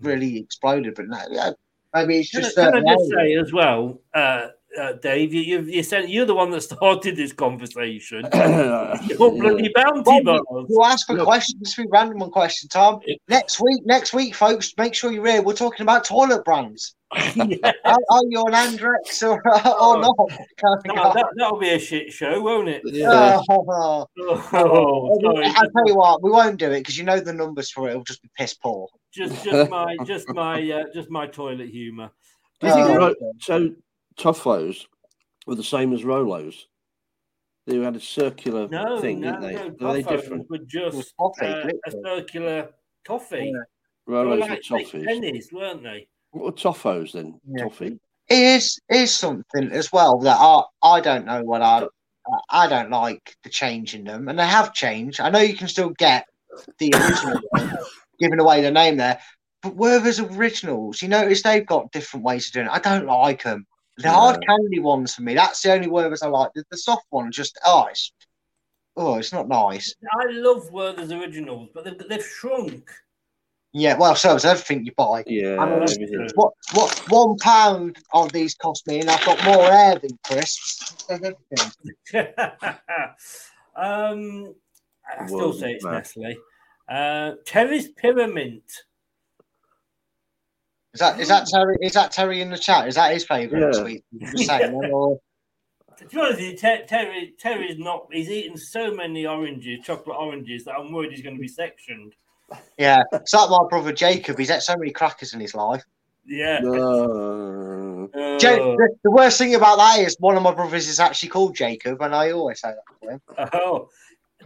really exploded, but now, yeah, maybe it's just. I- can certain I just say as well, uh, uh, Dave, you, you, you said you're the one that started this conversation. it? Your bloody bounty Well, bars. you, you ask for questions, be random one question, Tom. Next week, next week, folks, make sure you're here. We're talking about toilet brands. Yeah. Are, are you on Andrex or, or not? No, that, that'll be a shit show, won't it? Yeah. Oh, Oh, sorry. I'll tell you what, we won't do it because you know the numbers for it will just be piss poor. Just, just my, just my, uh, just my toilet humour. Do Uh, Ro- so? Toffos were the same as Rolos. They had a circular No, thing, no, didn't they? no. Are they different? Were just toffee, uh, a circular toffee. They were Rolos like were toffees. pennies, weren't they? What were toffos then? Yeah. Toffee. It is is something as well that I I don't know what I I don't like the change in them, and they have changed. I know you can still get the original one, giving away the name there, but where there's originals, you notice they've got different ways of doing it. I don't like them. The hard candy ones for me, that's the only Werther's I like. The, the soft one, just oh, it's oh, it's not nice. I love Werther's originals, but they've, they've shrunk. Yeah, well, so is everything you buy. Yeah, I mean, what what one pound of these cost me, and I've got more air than crisps. Everything. um, I still World say it's mad. Nestle. Uh, Terry's Pyramint. Is that is that Terry? Is that Terry in the chat? Is that his favourite Yeah. sweet? Just saying, or- To be honest, with you, Ter- Terry Terry's not. He's eaten so many oranges, chocolate oranges, that I'm worried he's going to be sectioned. yeah, it's like my brother Jacob. He's had so many crackers in his life. Yeah. No. Uh, Ja- the, the worst thing about that is one of my brothers is actually called Jacob, and I always say that to him. oh,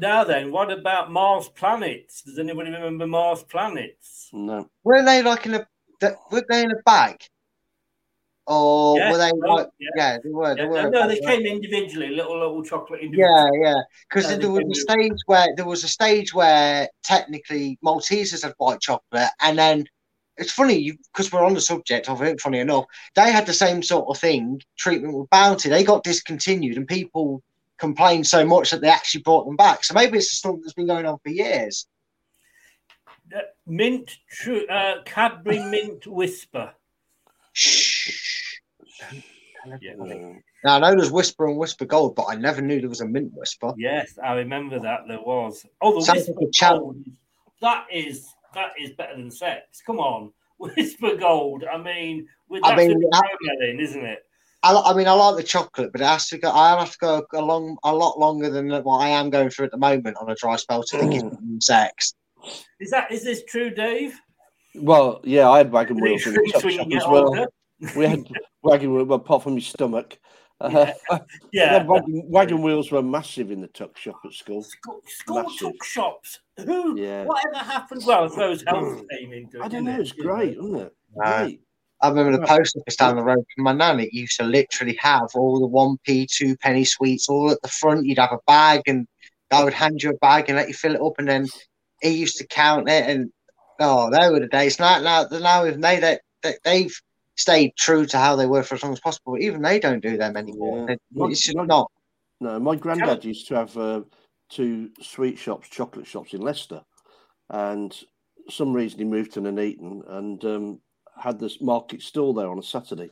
now then, what about Mars planets? Does anybody remember Mars planets? No. Were they like in a? Th- Were they in a bag? Or Yeah, were they no, like? yeah. Yeah, they were. They Yeah, were. no, they came individually, little little chocolate individually. Yeah, yeah. Because there was a stage where there was a stage where technically Maltesers had white chocolate, and then it's funny because we're on the subject of it. Funny enough, they had the same sort of thing treatment with Bounty. They got discontinued, and people complained so much that they actually brought them back. So maybe it's a stunt that's been going on for years. Mint, tru- uh, Cadbury Mint Whisper. Yeah. Now I know there's Whisper and Whisper Gold, but I never knew there was a Mint Whisper. Yes, I remember that there was. Oh, the Sounds Whisper like Gold. That is that is better than sex. Come on, Whisper Gold. I mean, with I mean, with I- isn't it? I, I mean, I like the chocolate, but it has to go. I have to go a long, a lot longer than what I am going through at the moment on a dry spell to think it's sex. Is that is this true, Dave? Well, yeah, I had wagon wheels in the tuck shop as well. older? We had wagon wheels, apart from my stomach. Uh, Yeah. the wagon, wagon wheels were massive in the tuck shop at school. School, school tuck shops. Who? Yeah. Whatever happened? Well, I suppose health came into it. I don't didn't know. It's it? great, wasn't it? Uh, Great. I remember the post office down the road from my nan. It used to literally have all the one p, two penny sweets all at the front. You'd have a bag, and I would hand you a bag and let you fill it up, and then he used to count it. And oh, they were the days. Now, now, now even they, they, they they've stayed true to how they were for as long as possible. Even they don't do them anymore. Yeah. They- It's just not. No, my granddad used to have uh, two sweet shops, chocolate shops in Leicester, and some reason he moved to Nuneaton and um, had this market stall there on a Saturday,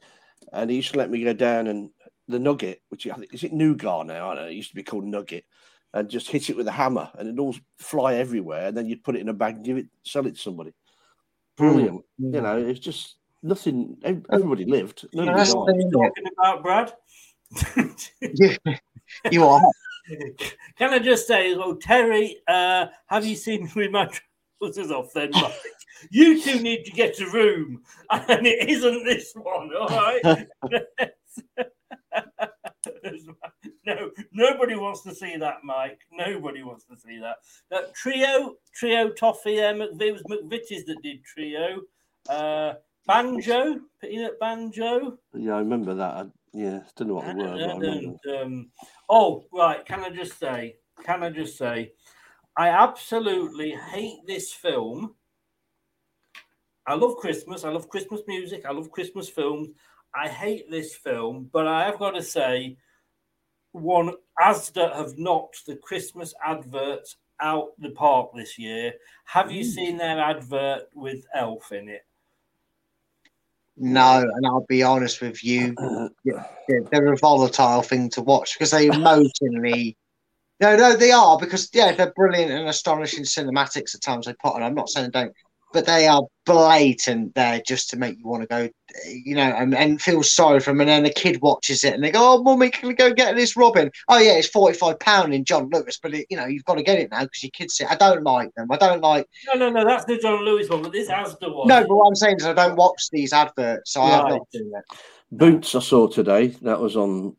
and he used to let me go down and the nugget, which is it nougat now, I don't know, it used to be called nugget, and just hit it with a hammer, and it'd all fly everywhere, and then you'd put it in a bag and give it, sell it to somebody. Brilliant, you know, it's just nothing. Everybody lived. Nobody That's died. thing. Talking about Brad. You, you are. Can I just say, well, Terry, uh, have you seen with my trousers off then, Mike. you two need to get a room, and it isn't this one, all right? no, nobody wants to see that, Mike. Nobody wants to see that. That trio, trio toffee. Um, it was McVitie's that did trio. Uh, banjo, peanut banjo. Yeah, I remember that. I, yeah, don't know what the word. and, um, oh, right. Can I just say? Can I just say? I absolutely hate this film. I love Christmas. I love Christmas music. I love Christmas films. I hate this film, but I have got to say, one Asda have knocked the Christmas adverts out the park this year. Have you mm. seen their advert with Elf in it? No, and I'll be honest with you, they're, they're a volatile thing to watch because they emotionally. No, no, they are because yeah, they're brilliant and astonishing cinematics at times they put on. I'm not saying don't, but they are blatant there just to make you want to go, you know, and, and feel sorry for them. And then the kid watches it and they go, "Oh, mummy, can we go get this Robin?" Oh yeah, it's forty five pound in John Lewis, but it, you know you've got to get it now because your kids say, "I don't like them. I don't like." No, no, no. That's the John Lewis one, but this Asda one. No, but what I'm saying is I don't watch these adverts, so I have not seen it. Boots I saw today. That was on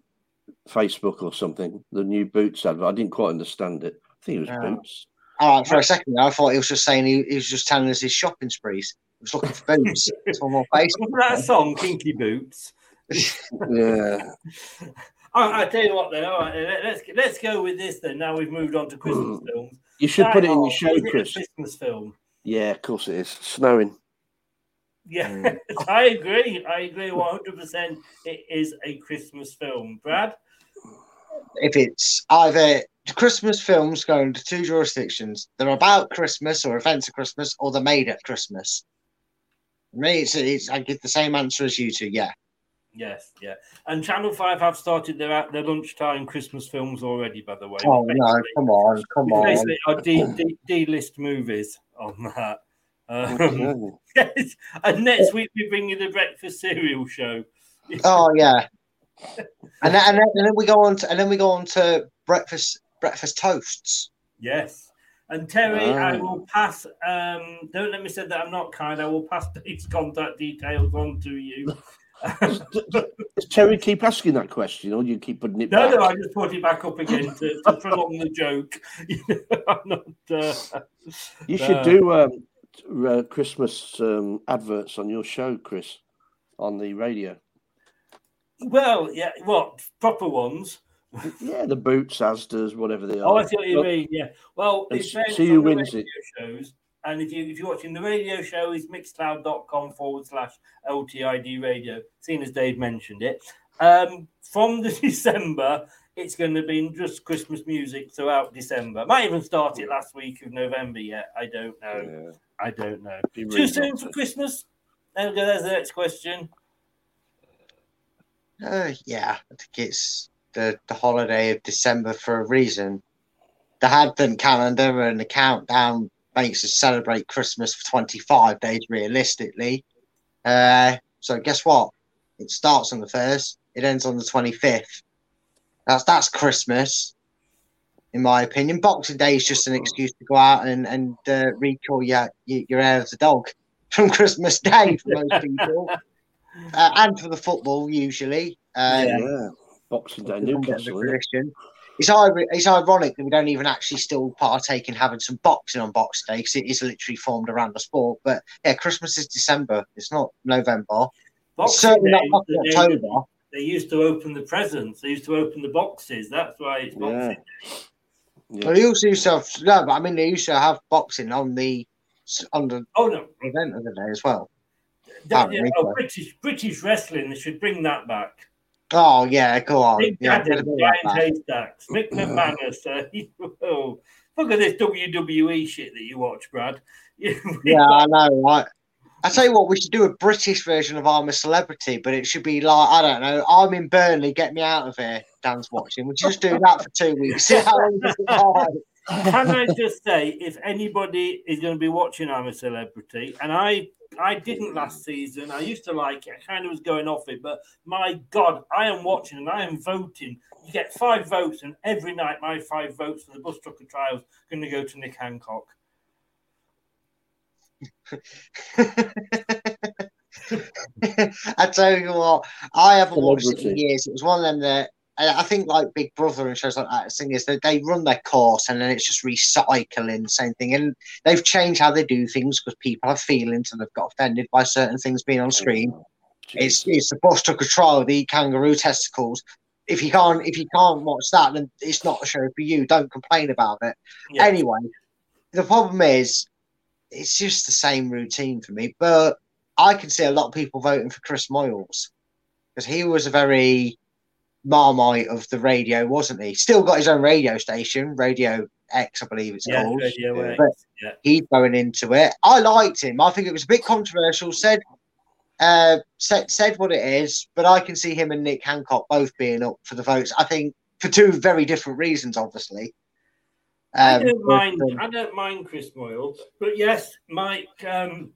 Facebook or something. The new Boots advert. I didn't quite understand it. I think it was Oh. Boots. All right, for a second, I thought he was just saying he, he was just telling us his shopping sprees. He was looking for boots. it's on my face. Wasn't that song, Kinky Boots? Yeah. All right, I tell you what, then. All right, let- let's let's go with this. Then now we've moved on to hmm. Christmas films. You should put it in your show, Hard, is it a Chris. Christmas film. Yeah, of course it is. Snowing. Yeah, hmm. I agree. I agree one hundred percent. It is a Christmas film, Brad. If it's either Christmas films going to two jurisdictions, they're about Christmas or events of Christmas, or they're made at Christmas. For me, it's, it's I give the same answer as you two. Yeah. Yes, yeah. And Channel Five have started their their lunchtime Christmas films already. By the way, Oh no! Come on! Come on! basically are D, D, D list movies on that. Um, yes. And next week we bring you the breakfast cereal show. Oh yeah. And then, and then, and then we go on to and then we go on to breakfast breakfast toasts. Yes. And Terry, I Ah. will pass. Um, don't let me say that I'm not kind. I will pass Dave's contact details on to you. Does Terry keep asking that question, or do you keep putting it No, back? no, I just put it back up again to, to prolong the joke. I'm not. Uh, You should uh, do um, uh, Christmas um, adverts on your show, Chris, on the radio. Well, yeah, what proper ones? Yeah, the Boots, Asdas, whatever they are. Oh, I see what you Well, mean. Yeah. Well, it's see who wins it. shows. And if you if you're watching the radio show, is mixcloud.com forward slash LTID radio, seeing as Dave mentioned it. Um, from the December, it's going to be just Christmas music throughout December. Might even start it last week of November yet. I don't know. I don't know. Be Too soon for. Christmas? There we go. There's the next question. Uh, yeah, I think it's the the holiday of December for a reason. The Advent calendar and the countdown makes us celebrate Christmas for 25 days realistically. Uh, so guess what? It starts on the first, it ends on the 25th. That's that's Christmas, in my opinion. Boxing Day is just an excuse to go out and and uh, recall your your, your as a dog from Christmas Day for most people, uh, and for the football usually. Uh, yeah. Boxing Day, Become a bit of a Newcastle. isn't it? tradition. It's, it's ironic that we don't even actually still partake in having some boxing on Boxing Day because it is literally formed around the sport. But yeah, Christmas is December. It's not November. Boxing certainly Day not is the fucking day October. They used to open the presents. They used to open the boxes. That's why it's Boxing Day. Well, they also used to have no, but I mean they used to have boxing on the on the oh no event of the day as well. That- Apparently, oh, so. British British wrestling. Should bring that back. Oh yeah, go on. Big Yeah, Daddy, get a bit like Giant. Haystacks, Mick McManus. Uh, oh, look at this WWE shit that you watch, Brad. yeah, I know, right? I tell you what, we should do a British version of I'm a Celebrity, but it should be like I don't know. I'm in Burnley, get me out of here. Dan's watching. Would you just do that for two weeks? See how long does it last? Can I just say, if anybody is going to be watching I'm a Celebrity, and I I didn't last season, I used to like it, I kind of was going off it, but my God, I am watching and I am voting. You get five votes, and every night my five votes for the Bush Tucker trials are going to go to Nick Hancock. I tell you what, I haven't watched it in years. It was one of them that I I think like Big Brother and shows like that. The thing is that they run their course and then it's just recycling the same thing. And they've changed how they do things because people have feelings and they've got offended by certain things being on screen. It's it's the Bush Tucker trial, of the kangaroo testicles. If you can't if you can't watch that, then it's not a show for you. Don't complain about it. Yeah. Anyway, the problem is it's just the same routine for me. But I can see a lot of people voting for Chris Moyles because he was a very marmite of the radio, wasn't he? Still got his own radio station, Radio X, I believe it's Yeah, called. Radio X, yeah. he's going into it. I liked him. I think it was a bit controversial. Said, uh, said said what it is, but I can see him and Nick Hancock both being up for the votes. I think for two very different reasons, obviously. I Um, don't mind. um, I don't mind Chris Moyle, but yes, Mike, um,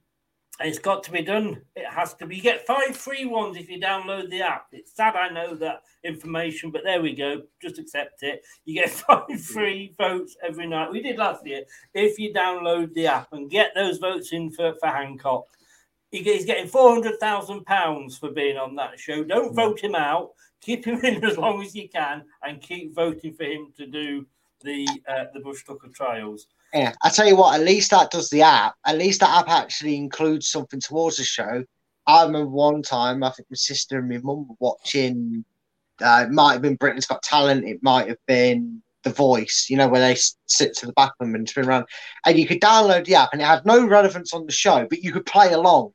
it's got to be done. It has to be. You get five free ones if you download the app. It's sad I know that information, but there we go. Just accept it. You get five free votes every night. We did last year. If you download the app and get those votes in for, for Hancock, he's getting four hundred thousand pounds for being on that show. Don't vote him out. Keep him in as long as you can, and keep voting for him to do the uh, the Bush Tucker trials. Yeah, I tell you what. At least that does the app. At least that app actually includes something towards the show. I remember one time, I think my sister and my mum were watching. Uh, it might have been Britain's Got Talent. It might have been The Voice. You know, where they sit to the back of them and spin around, and you could download the app, and it had no relevance on the show, but you could play along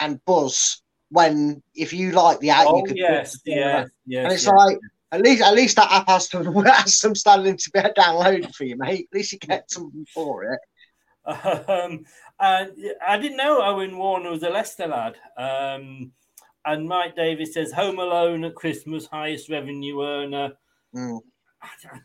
and buzz when if you like the app. Oh you could yes, yeah, yes, yes. and it's yes. like at least at least that app has some has some standing to be downloaded for you, mate. At least you get something for it. Um, and I didn't know Owen Warner was a Leicester lad. Um, and Mike Davis says Home Alone at Christmas, highest revenue earner. Mm.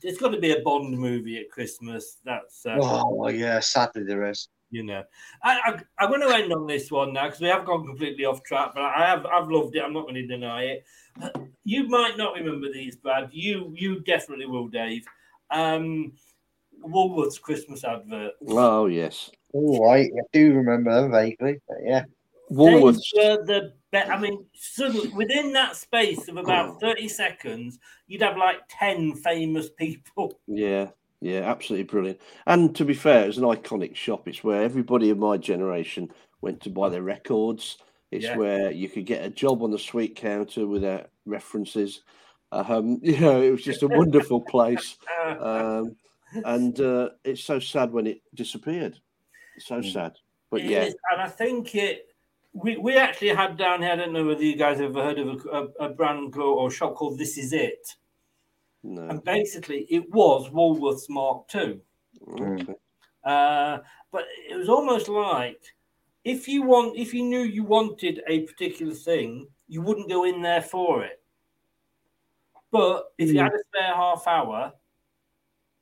It's got to be a Bond movie at Christmas. That's uh, Oh yeah, sadly there is. you know. I, I, I'm going to end on this one now because we have gone completely off track, but I have I've loved it. I'm not going to deny it. You might not remember these, Brad. You you definitely will, Dave. Um, Woolworths Christmas advert. Oh yes, Oh, I, I do remember them vaguely, but yeah. Woolworths. They were the be- I mean, suddenly within that space of about 30 seconds, you'd have like 10 famous people. Yeah, yeah, absolutely brilliant. And to be fair, it's an iconic shop. It's where everybody of my generation went to buy their records. It's Yeah. where you could get a job on the sweet counter without references. Um, you know, it was just a wonderful place. Um, and uh, it's so sad when it disappeared. It's so sad. But It yeah, is, and I think it. We, we actually had down here. I don't know whether you guys have ever heard of a, a, a brand called, or shop called This Is It. no. And basically, it was Woolworths Mark II. Okay. Uh, but it was almost like if you want, if you knew you wanted a particular thing, you wouldn't go in there for it. But if you had a spare half hour,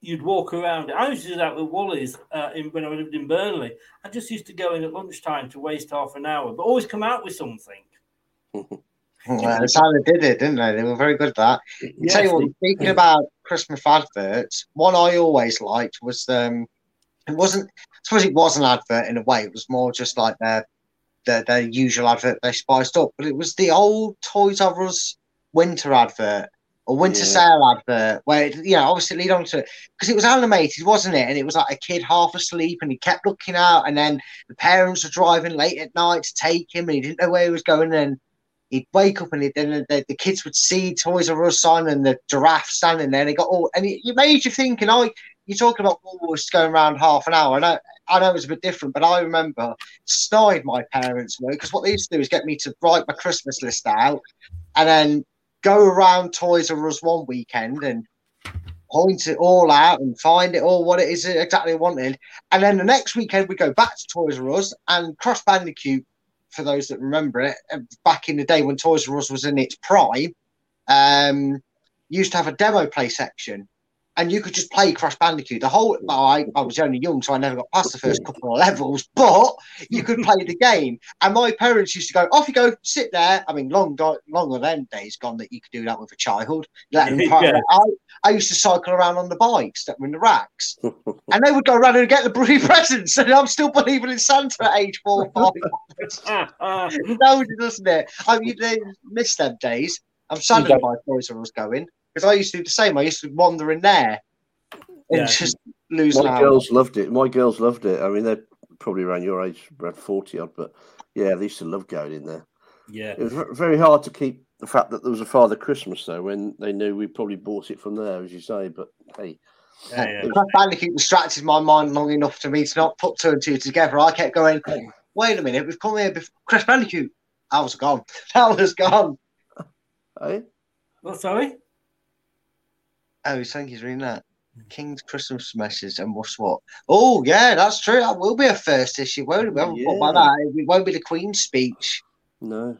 you'd walk around. I used to do that with Wally's uh, in, when I lived in Burnley. I just used to go in at lunchtime to waste half an hour, but always come out with something. Well, that's how they did it, didn't they? They were very good at that. Yes, Tell you what, they- speaking about Christmas adverts, one I always liked was um, it wasn't. I suppose it was an advert in a way. It was more just like their their, their usual advert they spiced up, but it was the old Toys R Us winter advert or winter Yeah. sale advert where it, you know obviously lead on to it because it was animated, wasn't it? And it was like a kid half asleep and he kept looking out, and then the parents were driving late at night to take him, and he didn't know where he was going, and he'd wake up and then the, the kids would see Toys R Us on and the giraffe standing there, and he got all, and it, it made you think. And I, you're talking about Woolworths going around half an hour, I, I know it was a bit different, but I remember snide my parents were because what they used to do is get me to write my Christmas list out, and then go around Toys R Us one weekend and point it all out and find it all what it is exactly wanted. And then the next weekend we go back to Toys R Us and Crash Bandicoot, for those that remember it, uh, back in the day when Toys R Us was in its prime, um, used to have a demo play section. And you could just play Crash Bandicoot. The whole well, I, I was only young, so I never got past the first couple of levels, but you could play the game. And my parents used to go, off you go, sit there. I mean, long go- longer than days gone that you could do that with a child. Let them Yeah. I, I used to cycle around on the bikes that were in the racks, and they would go around and get the bloody presents. And I'm still believing in Santa at age four or five. no, doesn't it? I mean, they miss them days. I'm sad that my Toys R Us going because I used to do the same. I used to wander in there and Yeah. just lose My an girls loved it. My girls loved it. I mean, they're probably around your age, around 40 odd, but yeah, they used to love going in there. Yeah. It was very hard to keep the fact that there was a Father Christmas, though, when they knew we probably bought it from there, as you say. But hey, Uh, Crash Bandicoot distracted my mind long enough to me to not put two and two together. I kept going, wait a minute, we've come here before Crash Bandicoot. I was gone. That was gone. Hey? What, sorry? Oh, he's saying he's reading that. Mm. King's Christmas message and what's what? Oh, yeah, that's true. That will be a first issue, won't it? We haven't thought about that. It won't be the Queen's speech. No.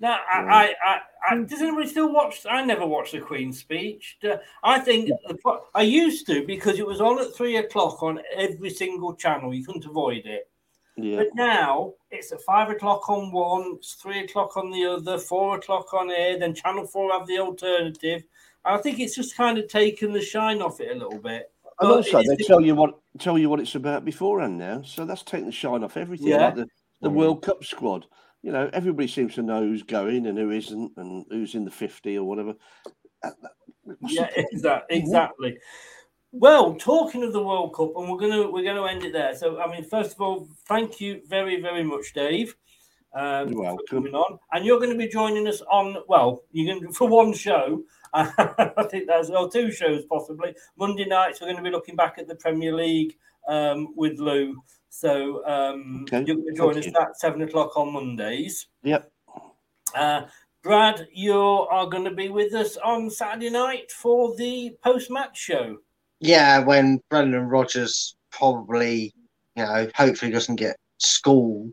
No, I, I, I, I, does anybody still watch? I never watched the Queen's speech. I think the pro- I used to because it was on at three o'clock on every single channel. You couldn't avoid it. Yeah. But now it's at five o'clock on one, it's three o'clock on the other, four o'clock on air. Then Channel Four have the alternative. And I think it's just kind of taken the shine off it a little bit. And But also, it's- they tell you what tell you what it's about beforehand now, so that's taking the shine off everything. Yeah. Like the, the World Cup squad, you know, everybody seems to know who's going and who isn't, and who's in the fifty or whatever. yeah, exactly. Exactly. Well, talking of the World Cup, and we're gonna we're gonna end it there. So, I mean, first of all, thank you very very much, Dave. Um, You're for welcome. coming on, and you're going to be joining us on well, you're going to, for one show. I think there's or two shows possibly. Monday nights we're going to be looking back at the Premier League um, with Lou. So um, Okay, you're going to join thank us you. at seven o'clock on Mondays. Yep. Uh, Brad, you are going to be with us on Saturday night for the post-match show. Yeah, when Brendan Rodgers probably, you know, hopefully doesn't get schooled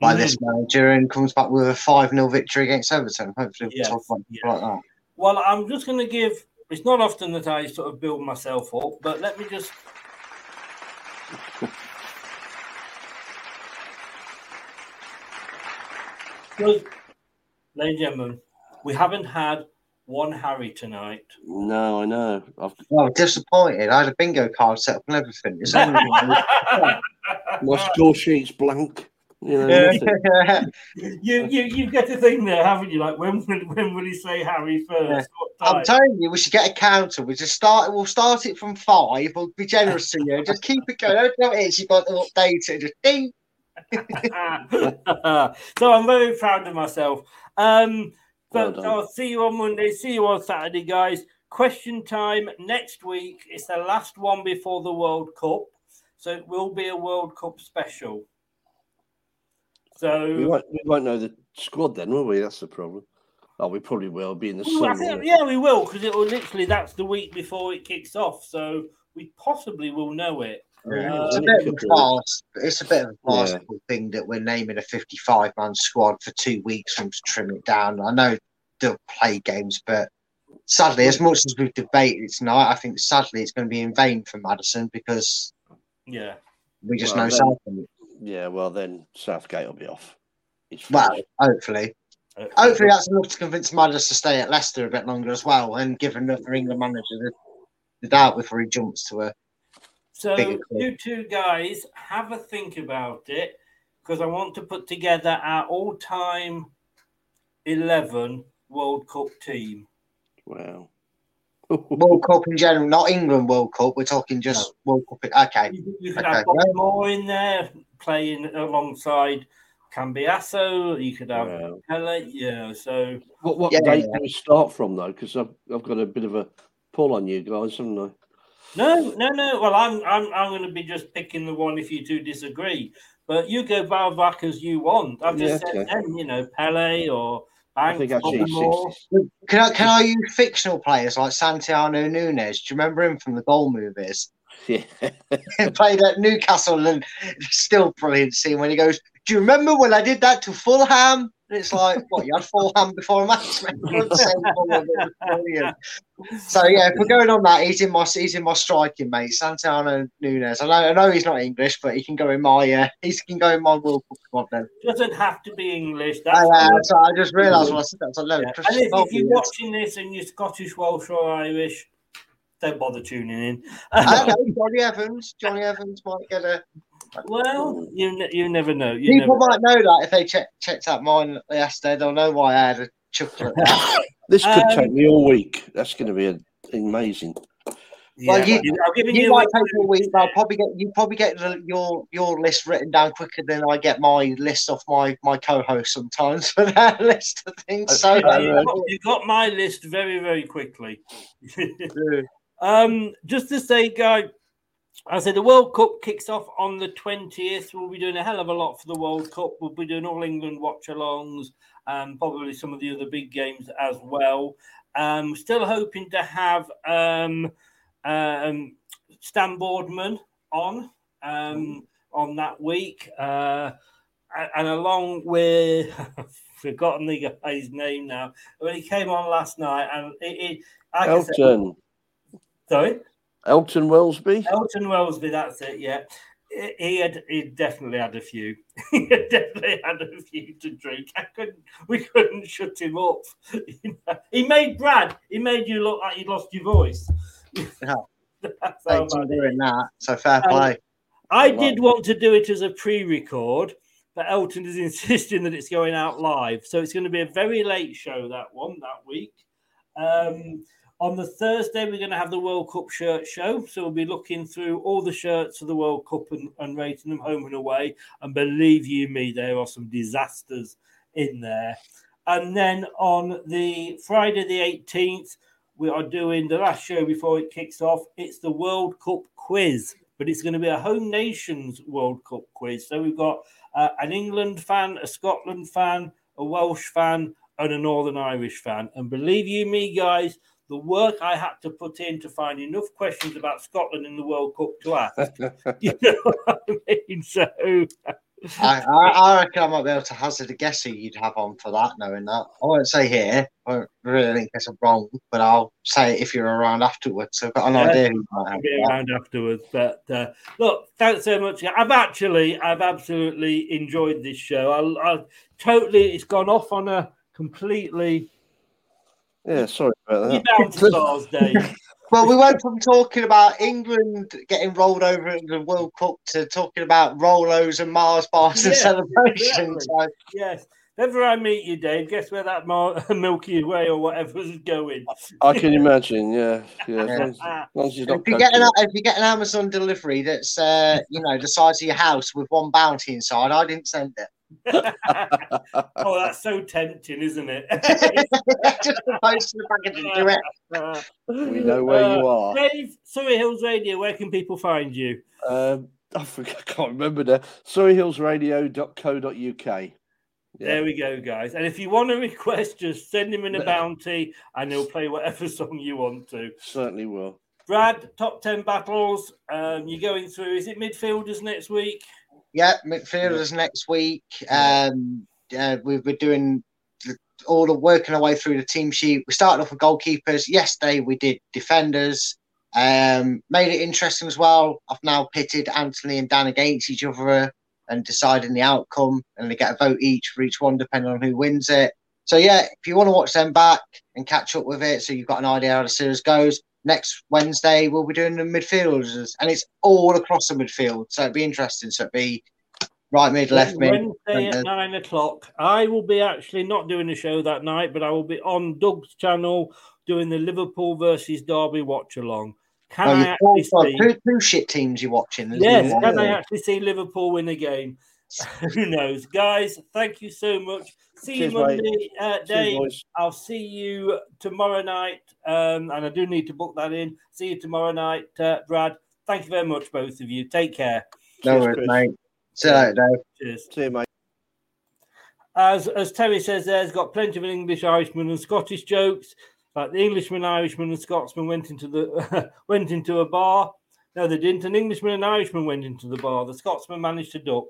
by this manager and comes back with a 5 0 victory against Everton. Hopefully, we'll Yes, talk about people like that. Well, I'm just going to give. It's not often that I sort of build myself up, but let me just. Ladies and gentlemen, we haven't had one Harry tonight. No, I know. I've, Well, disappointed. I had a bingo card set up and everything. It's only- my score sheet's blank. You know, nothing. you, you you get a thing there, haven't you? Like when will when will he say Harry first? What I'm telling you, we should get a counter. We just start. We'll start it from five. We'll be generous to you. Just keep it going. Every time it is, you've got to update it. Just ding. so I'm very proud of myself. Um, but done. I'll see you on Monday. See you on Saturday, guys. Question time next week. It's the last one before the World Cup, so it will be a World Cup special. So we won't we won't know the squad then, will we? That's the problem. Oh, we probably will be in the Well, summer. think- yeah, we will because it will literally that's the week before it kicks off, so we possibly will know it. It's a bit of a farce. It's a bit of a Yeah. thing that we're naming a 55 man squad for two weeks and to trim it down. I know they'll play games, but sadly, as much as we've debated it tonight, I think sadly it's going to be in vain for Maddison because yeah. we just Well, know then- Southgate. Yeah, well then Southgate will be off. It's Well, finished. hopefully. Hopefully that's enough to convince Maddison to stay at Leicester a bit longer as well and give another England manager the, the doubt before he jumps to a So you two guys have a think about it because I want to put together our all-time eleven World Cup team. Wow. World Cup in general, not England World Cup. We're talking just World Cup. Okay. You could Okay. have Bobby Moore in there playing alongside Cambiasso. You could have Wow. Pele. Yeah. So What what Yeah. date do we start from though? Because I've I've got a bit of a pull on you guys, haven't I? no, no, no. Well, I'm I'm I'm going to be just picking the one if you two disagree. But you go far back as you want. I've just Yeah, said okay. them, you know, Pele or I Banks, think actually Bobby Moore. Can I can I use fictional players like Santiago Nunes? Do you remember him from the goal movies? Yeah. He played at Newcastle and still brilliant scene when he goes, Do you remember when I did that to Fulham? And it's like, what, you had Fulham before a match, mate? Good save ball, it was brilliant. So yeah, if we're going on that, he's in my he's in my striking, mate. Santana Nunes. I know I know he's not English, but he can go in my uh, he can go in my World Cup squad then. Doesn't have to be English. That's I, uh, so I just realised when I said that, I was Yeah. And if, if you're watching this and you're Scottish, Welsh, or Irish, don't bother tuning in. I know, Jonny Evans. Jonny Evans might get a. well, you ne- you never know. You People never might know that if they check, checked out mine yesterday, they'll know why I had a chuckle. This could Um, take me all week. That's going to be a, amazing. Yeah, well, you, I'll give you, you might take a week. I'll probably get you probably get the, your your list written down quicker than I get my list off my my co-host sometimes for that list of things. So Yeah, you, got, you got my list very, very quickly. Um, just to say, guy, I said the World Cup kicks off on the 20th. We'll be doing a hell of a lot for the World Cup. We'll be doing all England watch alongs and probably some of the other big games as well. Um, still hoping to have um, um, Stan Boardman on um, on that week. Uh, and- along with forgotten the guy's name now. When he came on last night, and it, it like Elton. Sorry, Elton Wellesby. Elton Wellesby. That's it. Yeah, He- he had he definitely had a few. he had definitely had a few to drink. I couldn't. We couldn't shut him up. He made Brad. He made you look like you'd lost your voice. Yeah. That's thanks for doing that. So fair Um, play. I did want to do it as a pre-record, but Elton is insisting that it's going out live, so it's going to be a very late show that one that week. Um, on the Thursday, we're going to have the World Cup shirt show, so we'll be looking through all the shirts of the World Cup and, and rating them home and away. And believe you me, there are some disasters in there. And then on the Friday, the 18th, we are doing the last show before it kicks off. It's the World Cup quiz, but it's going to be a home nations World Cup quiz. So we've got uh, an England fan, a Scotland fan, a Welsh fan, and a Northern Irish fan. And believe you me, guys, the work I had to put in to find enough questions about Scotland in the World Cup to ask. you know what I mean? So I, I, I reckon I might be able to hazard a guess who you'd have on for that, knowing that. I won't say here. I won't really think it's wrong, but I'll say it if you're around afterwards. So I've got an Yeah, idea who you might I'll have. be for that. around afterwards. But uh, look, thanks so much. I've actually, I've absolutely enjoyed this show. I, I totally, it's gone off on a completely Yeah, sorry about you that. down to stars, Dave. Well, we went from talking about England getting rolled over in the World Cup to talking about Rolos and Mars bars and celebrations. exactly. yes. If ever I meet you, Dave, guess where that Mar- Milky Way or whatever is going? I can imagine. Yeah, yeah. As long as, as long as he's not If you get an if you get an Amazon delivery that's uh, you know the size of your house with one bounty inside, I didn't send it. oh, that's so tempting, isn't it? Just post to the package and do it. We know where you are. Uh, Dave, Surrey Hills Radio, where can people find you? Um, I, forgot, I can't remember now. SurreyHillsRadio.co.uk. There we go, guys. And if you want to request, just send him in a bounty and he'll play whatever song you want to. Certainly will. Brad, top 10 battles. Um, you're going through, is it midfielders next week? Yeah, midfielders next week. Um, uh, we've been doing the- all the working our way through the team sheet. We started off with goalkeepers. Yesterday we did defenders. Um, made it interesting as well. I've now pitted Anthony and Dan against each other and deciding the outcome, and they get a vote each for each one, depending on who wins it. So yeah, if you want to watch them back and catch up with it, so you've got an idea how the series goes. Next Wednesday we'll be doing the midfielders, and it's all across the midfield, so it'd be interesting. So it'd be right mid, left mid. Wednesday at nine o'clock. I will be actually not doing the show that night, but I will be on Doug's channel doing the Liverpool versus Derby watch along. Can Oh, I actually see? two, two shit teams you're watching. Yes, it? can I actually see Liverpool win a game? Who knows, guys? Thank you so much. See Cheers, you mate. Monday, uh, Dave. boys. I'll see you tomorrow night, um, and I do need to book that in. See you tomorrow night, uh, Brad. Thank you very much, both of you. Take care. No Cheers, worries, Chris. mate. See you later, Dave. Cheers. See you, mate. As as Terry says, there's got plenty of English, Irishman, and Scottish jokes. Like the Englishman, Irishman, and Scotsman went into the went into a bar. No, they didn't. An Englishman and Irishman went into the bar. The Scotsman managed to duck.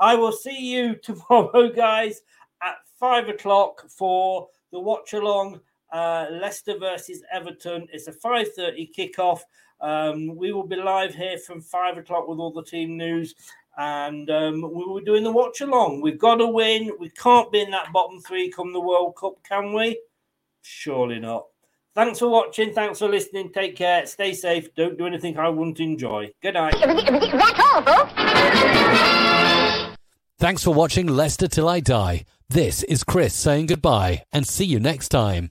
I will see you tomorrow, guys. at five o'clock for the watch along. Uh, Leicester versus Everton. It's a 5:30 kickoff. Um, we will be live here from five o'clock with all the team news, and um, we will be doing the watch along. We've got to win. We can't be in that bottom three come the World Cup, can we? Surely not. Thanks for watching. Thanks for listening. Take care. Stay safe. Don't do anything I wouldn't enjoy. Good night. That's all. Thanks for watching Leicester Till I Die. This is Chris saying goodbye and see you next time.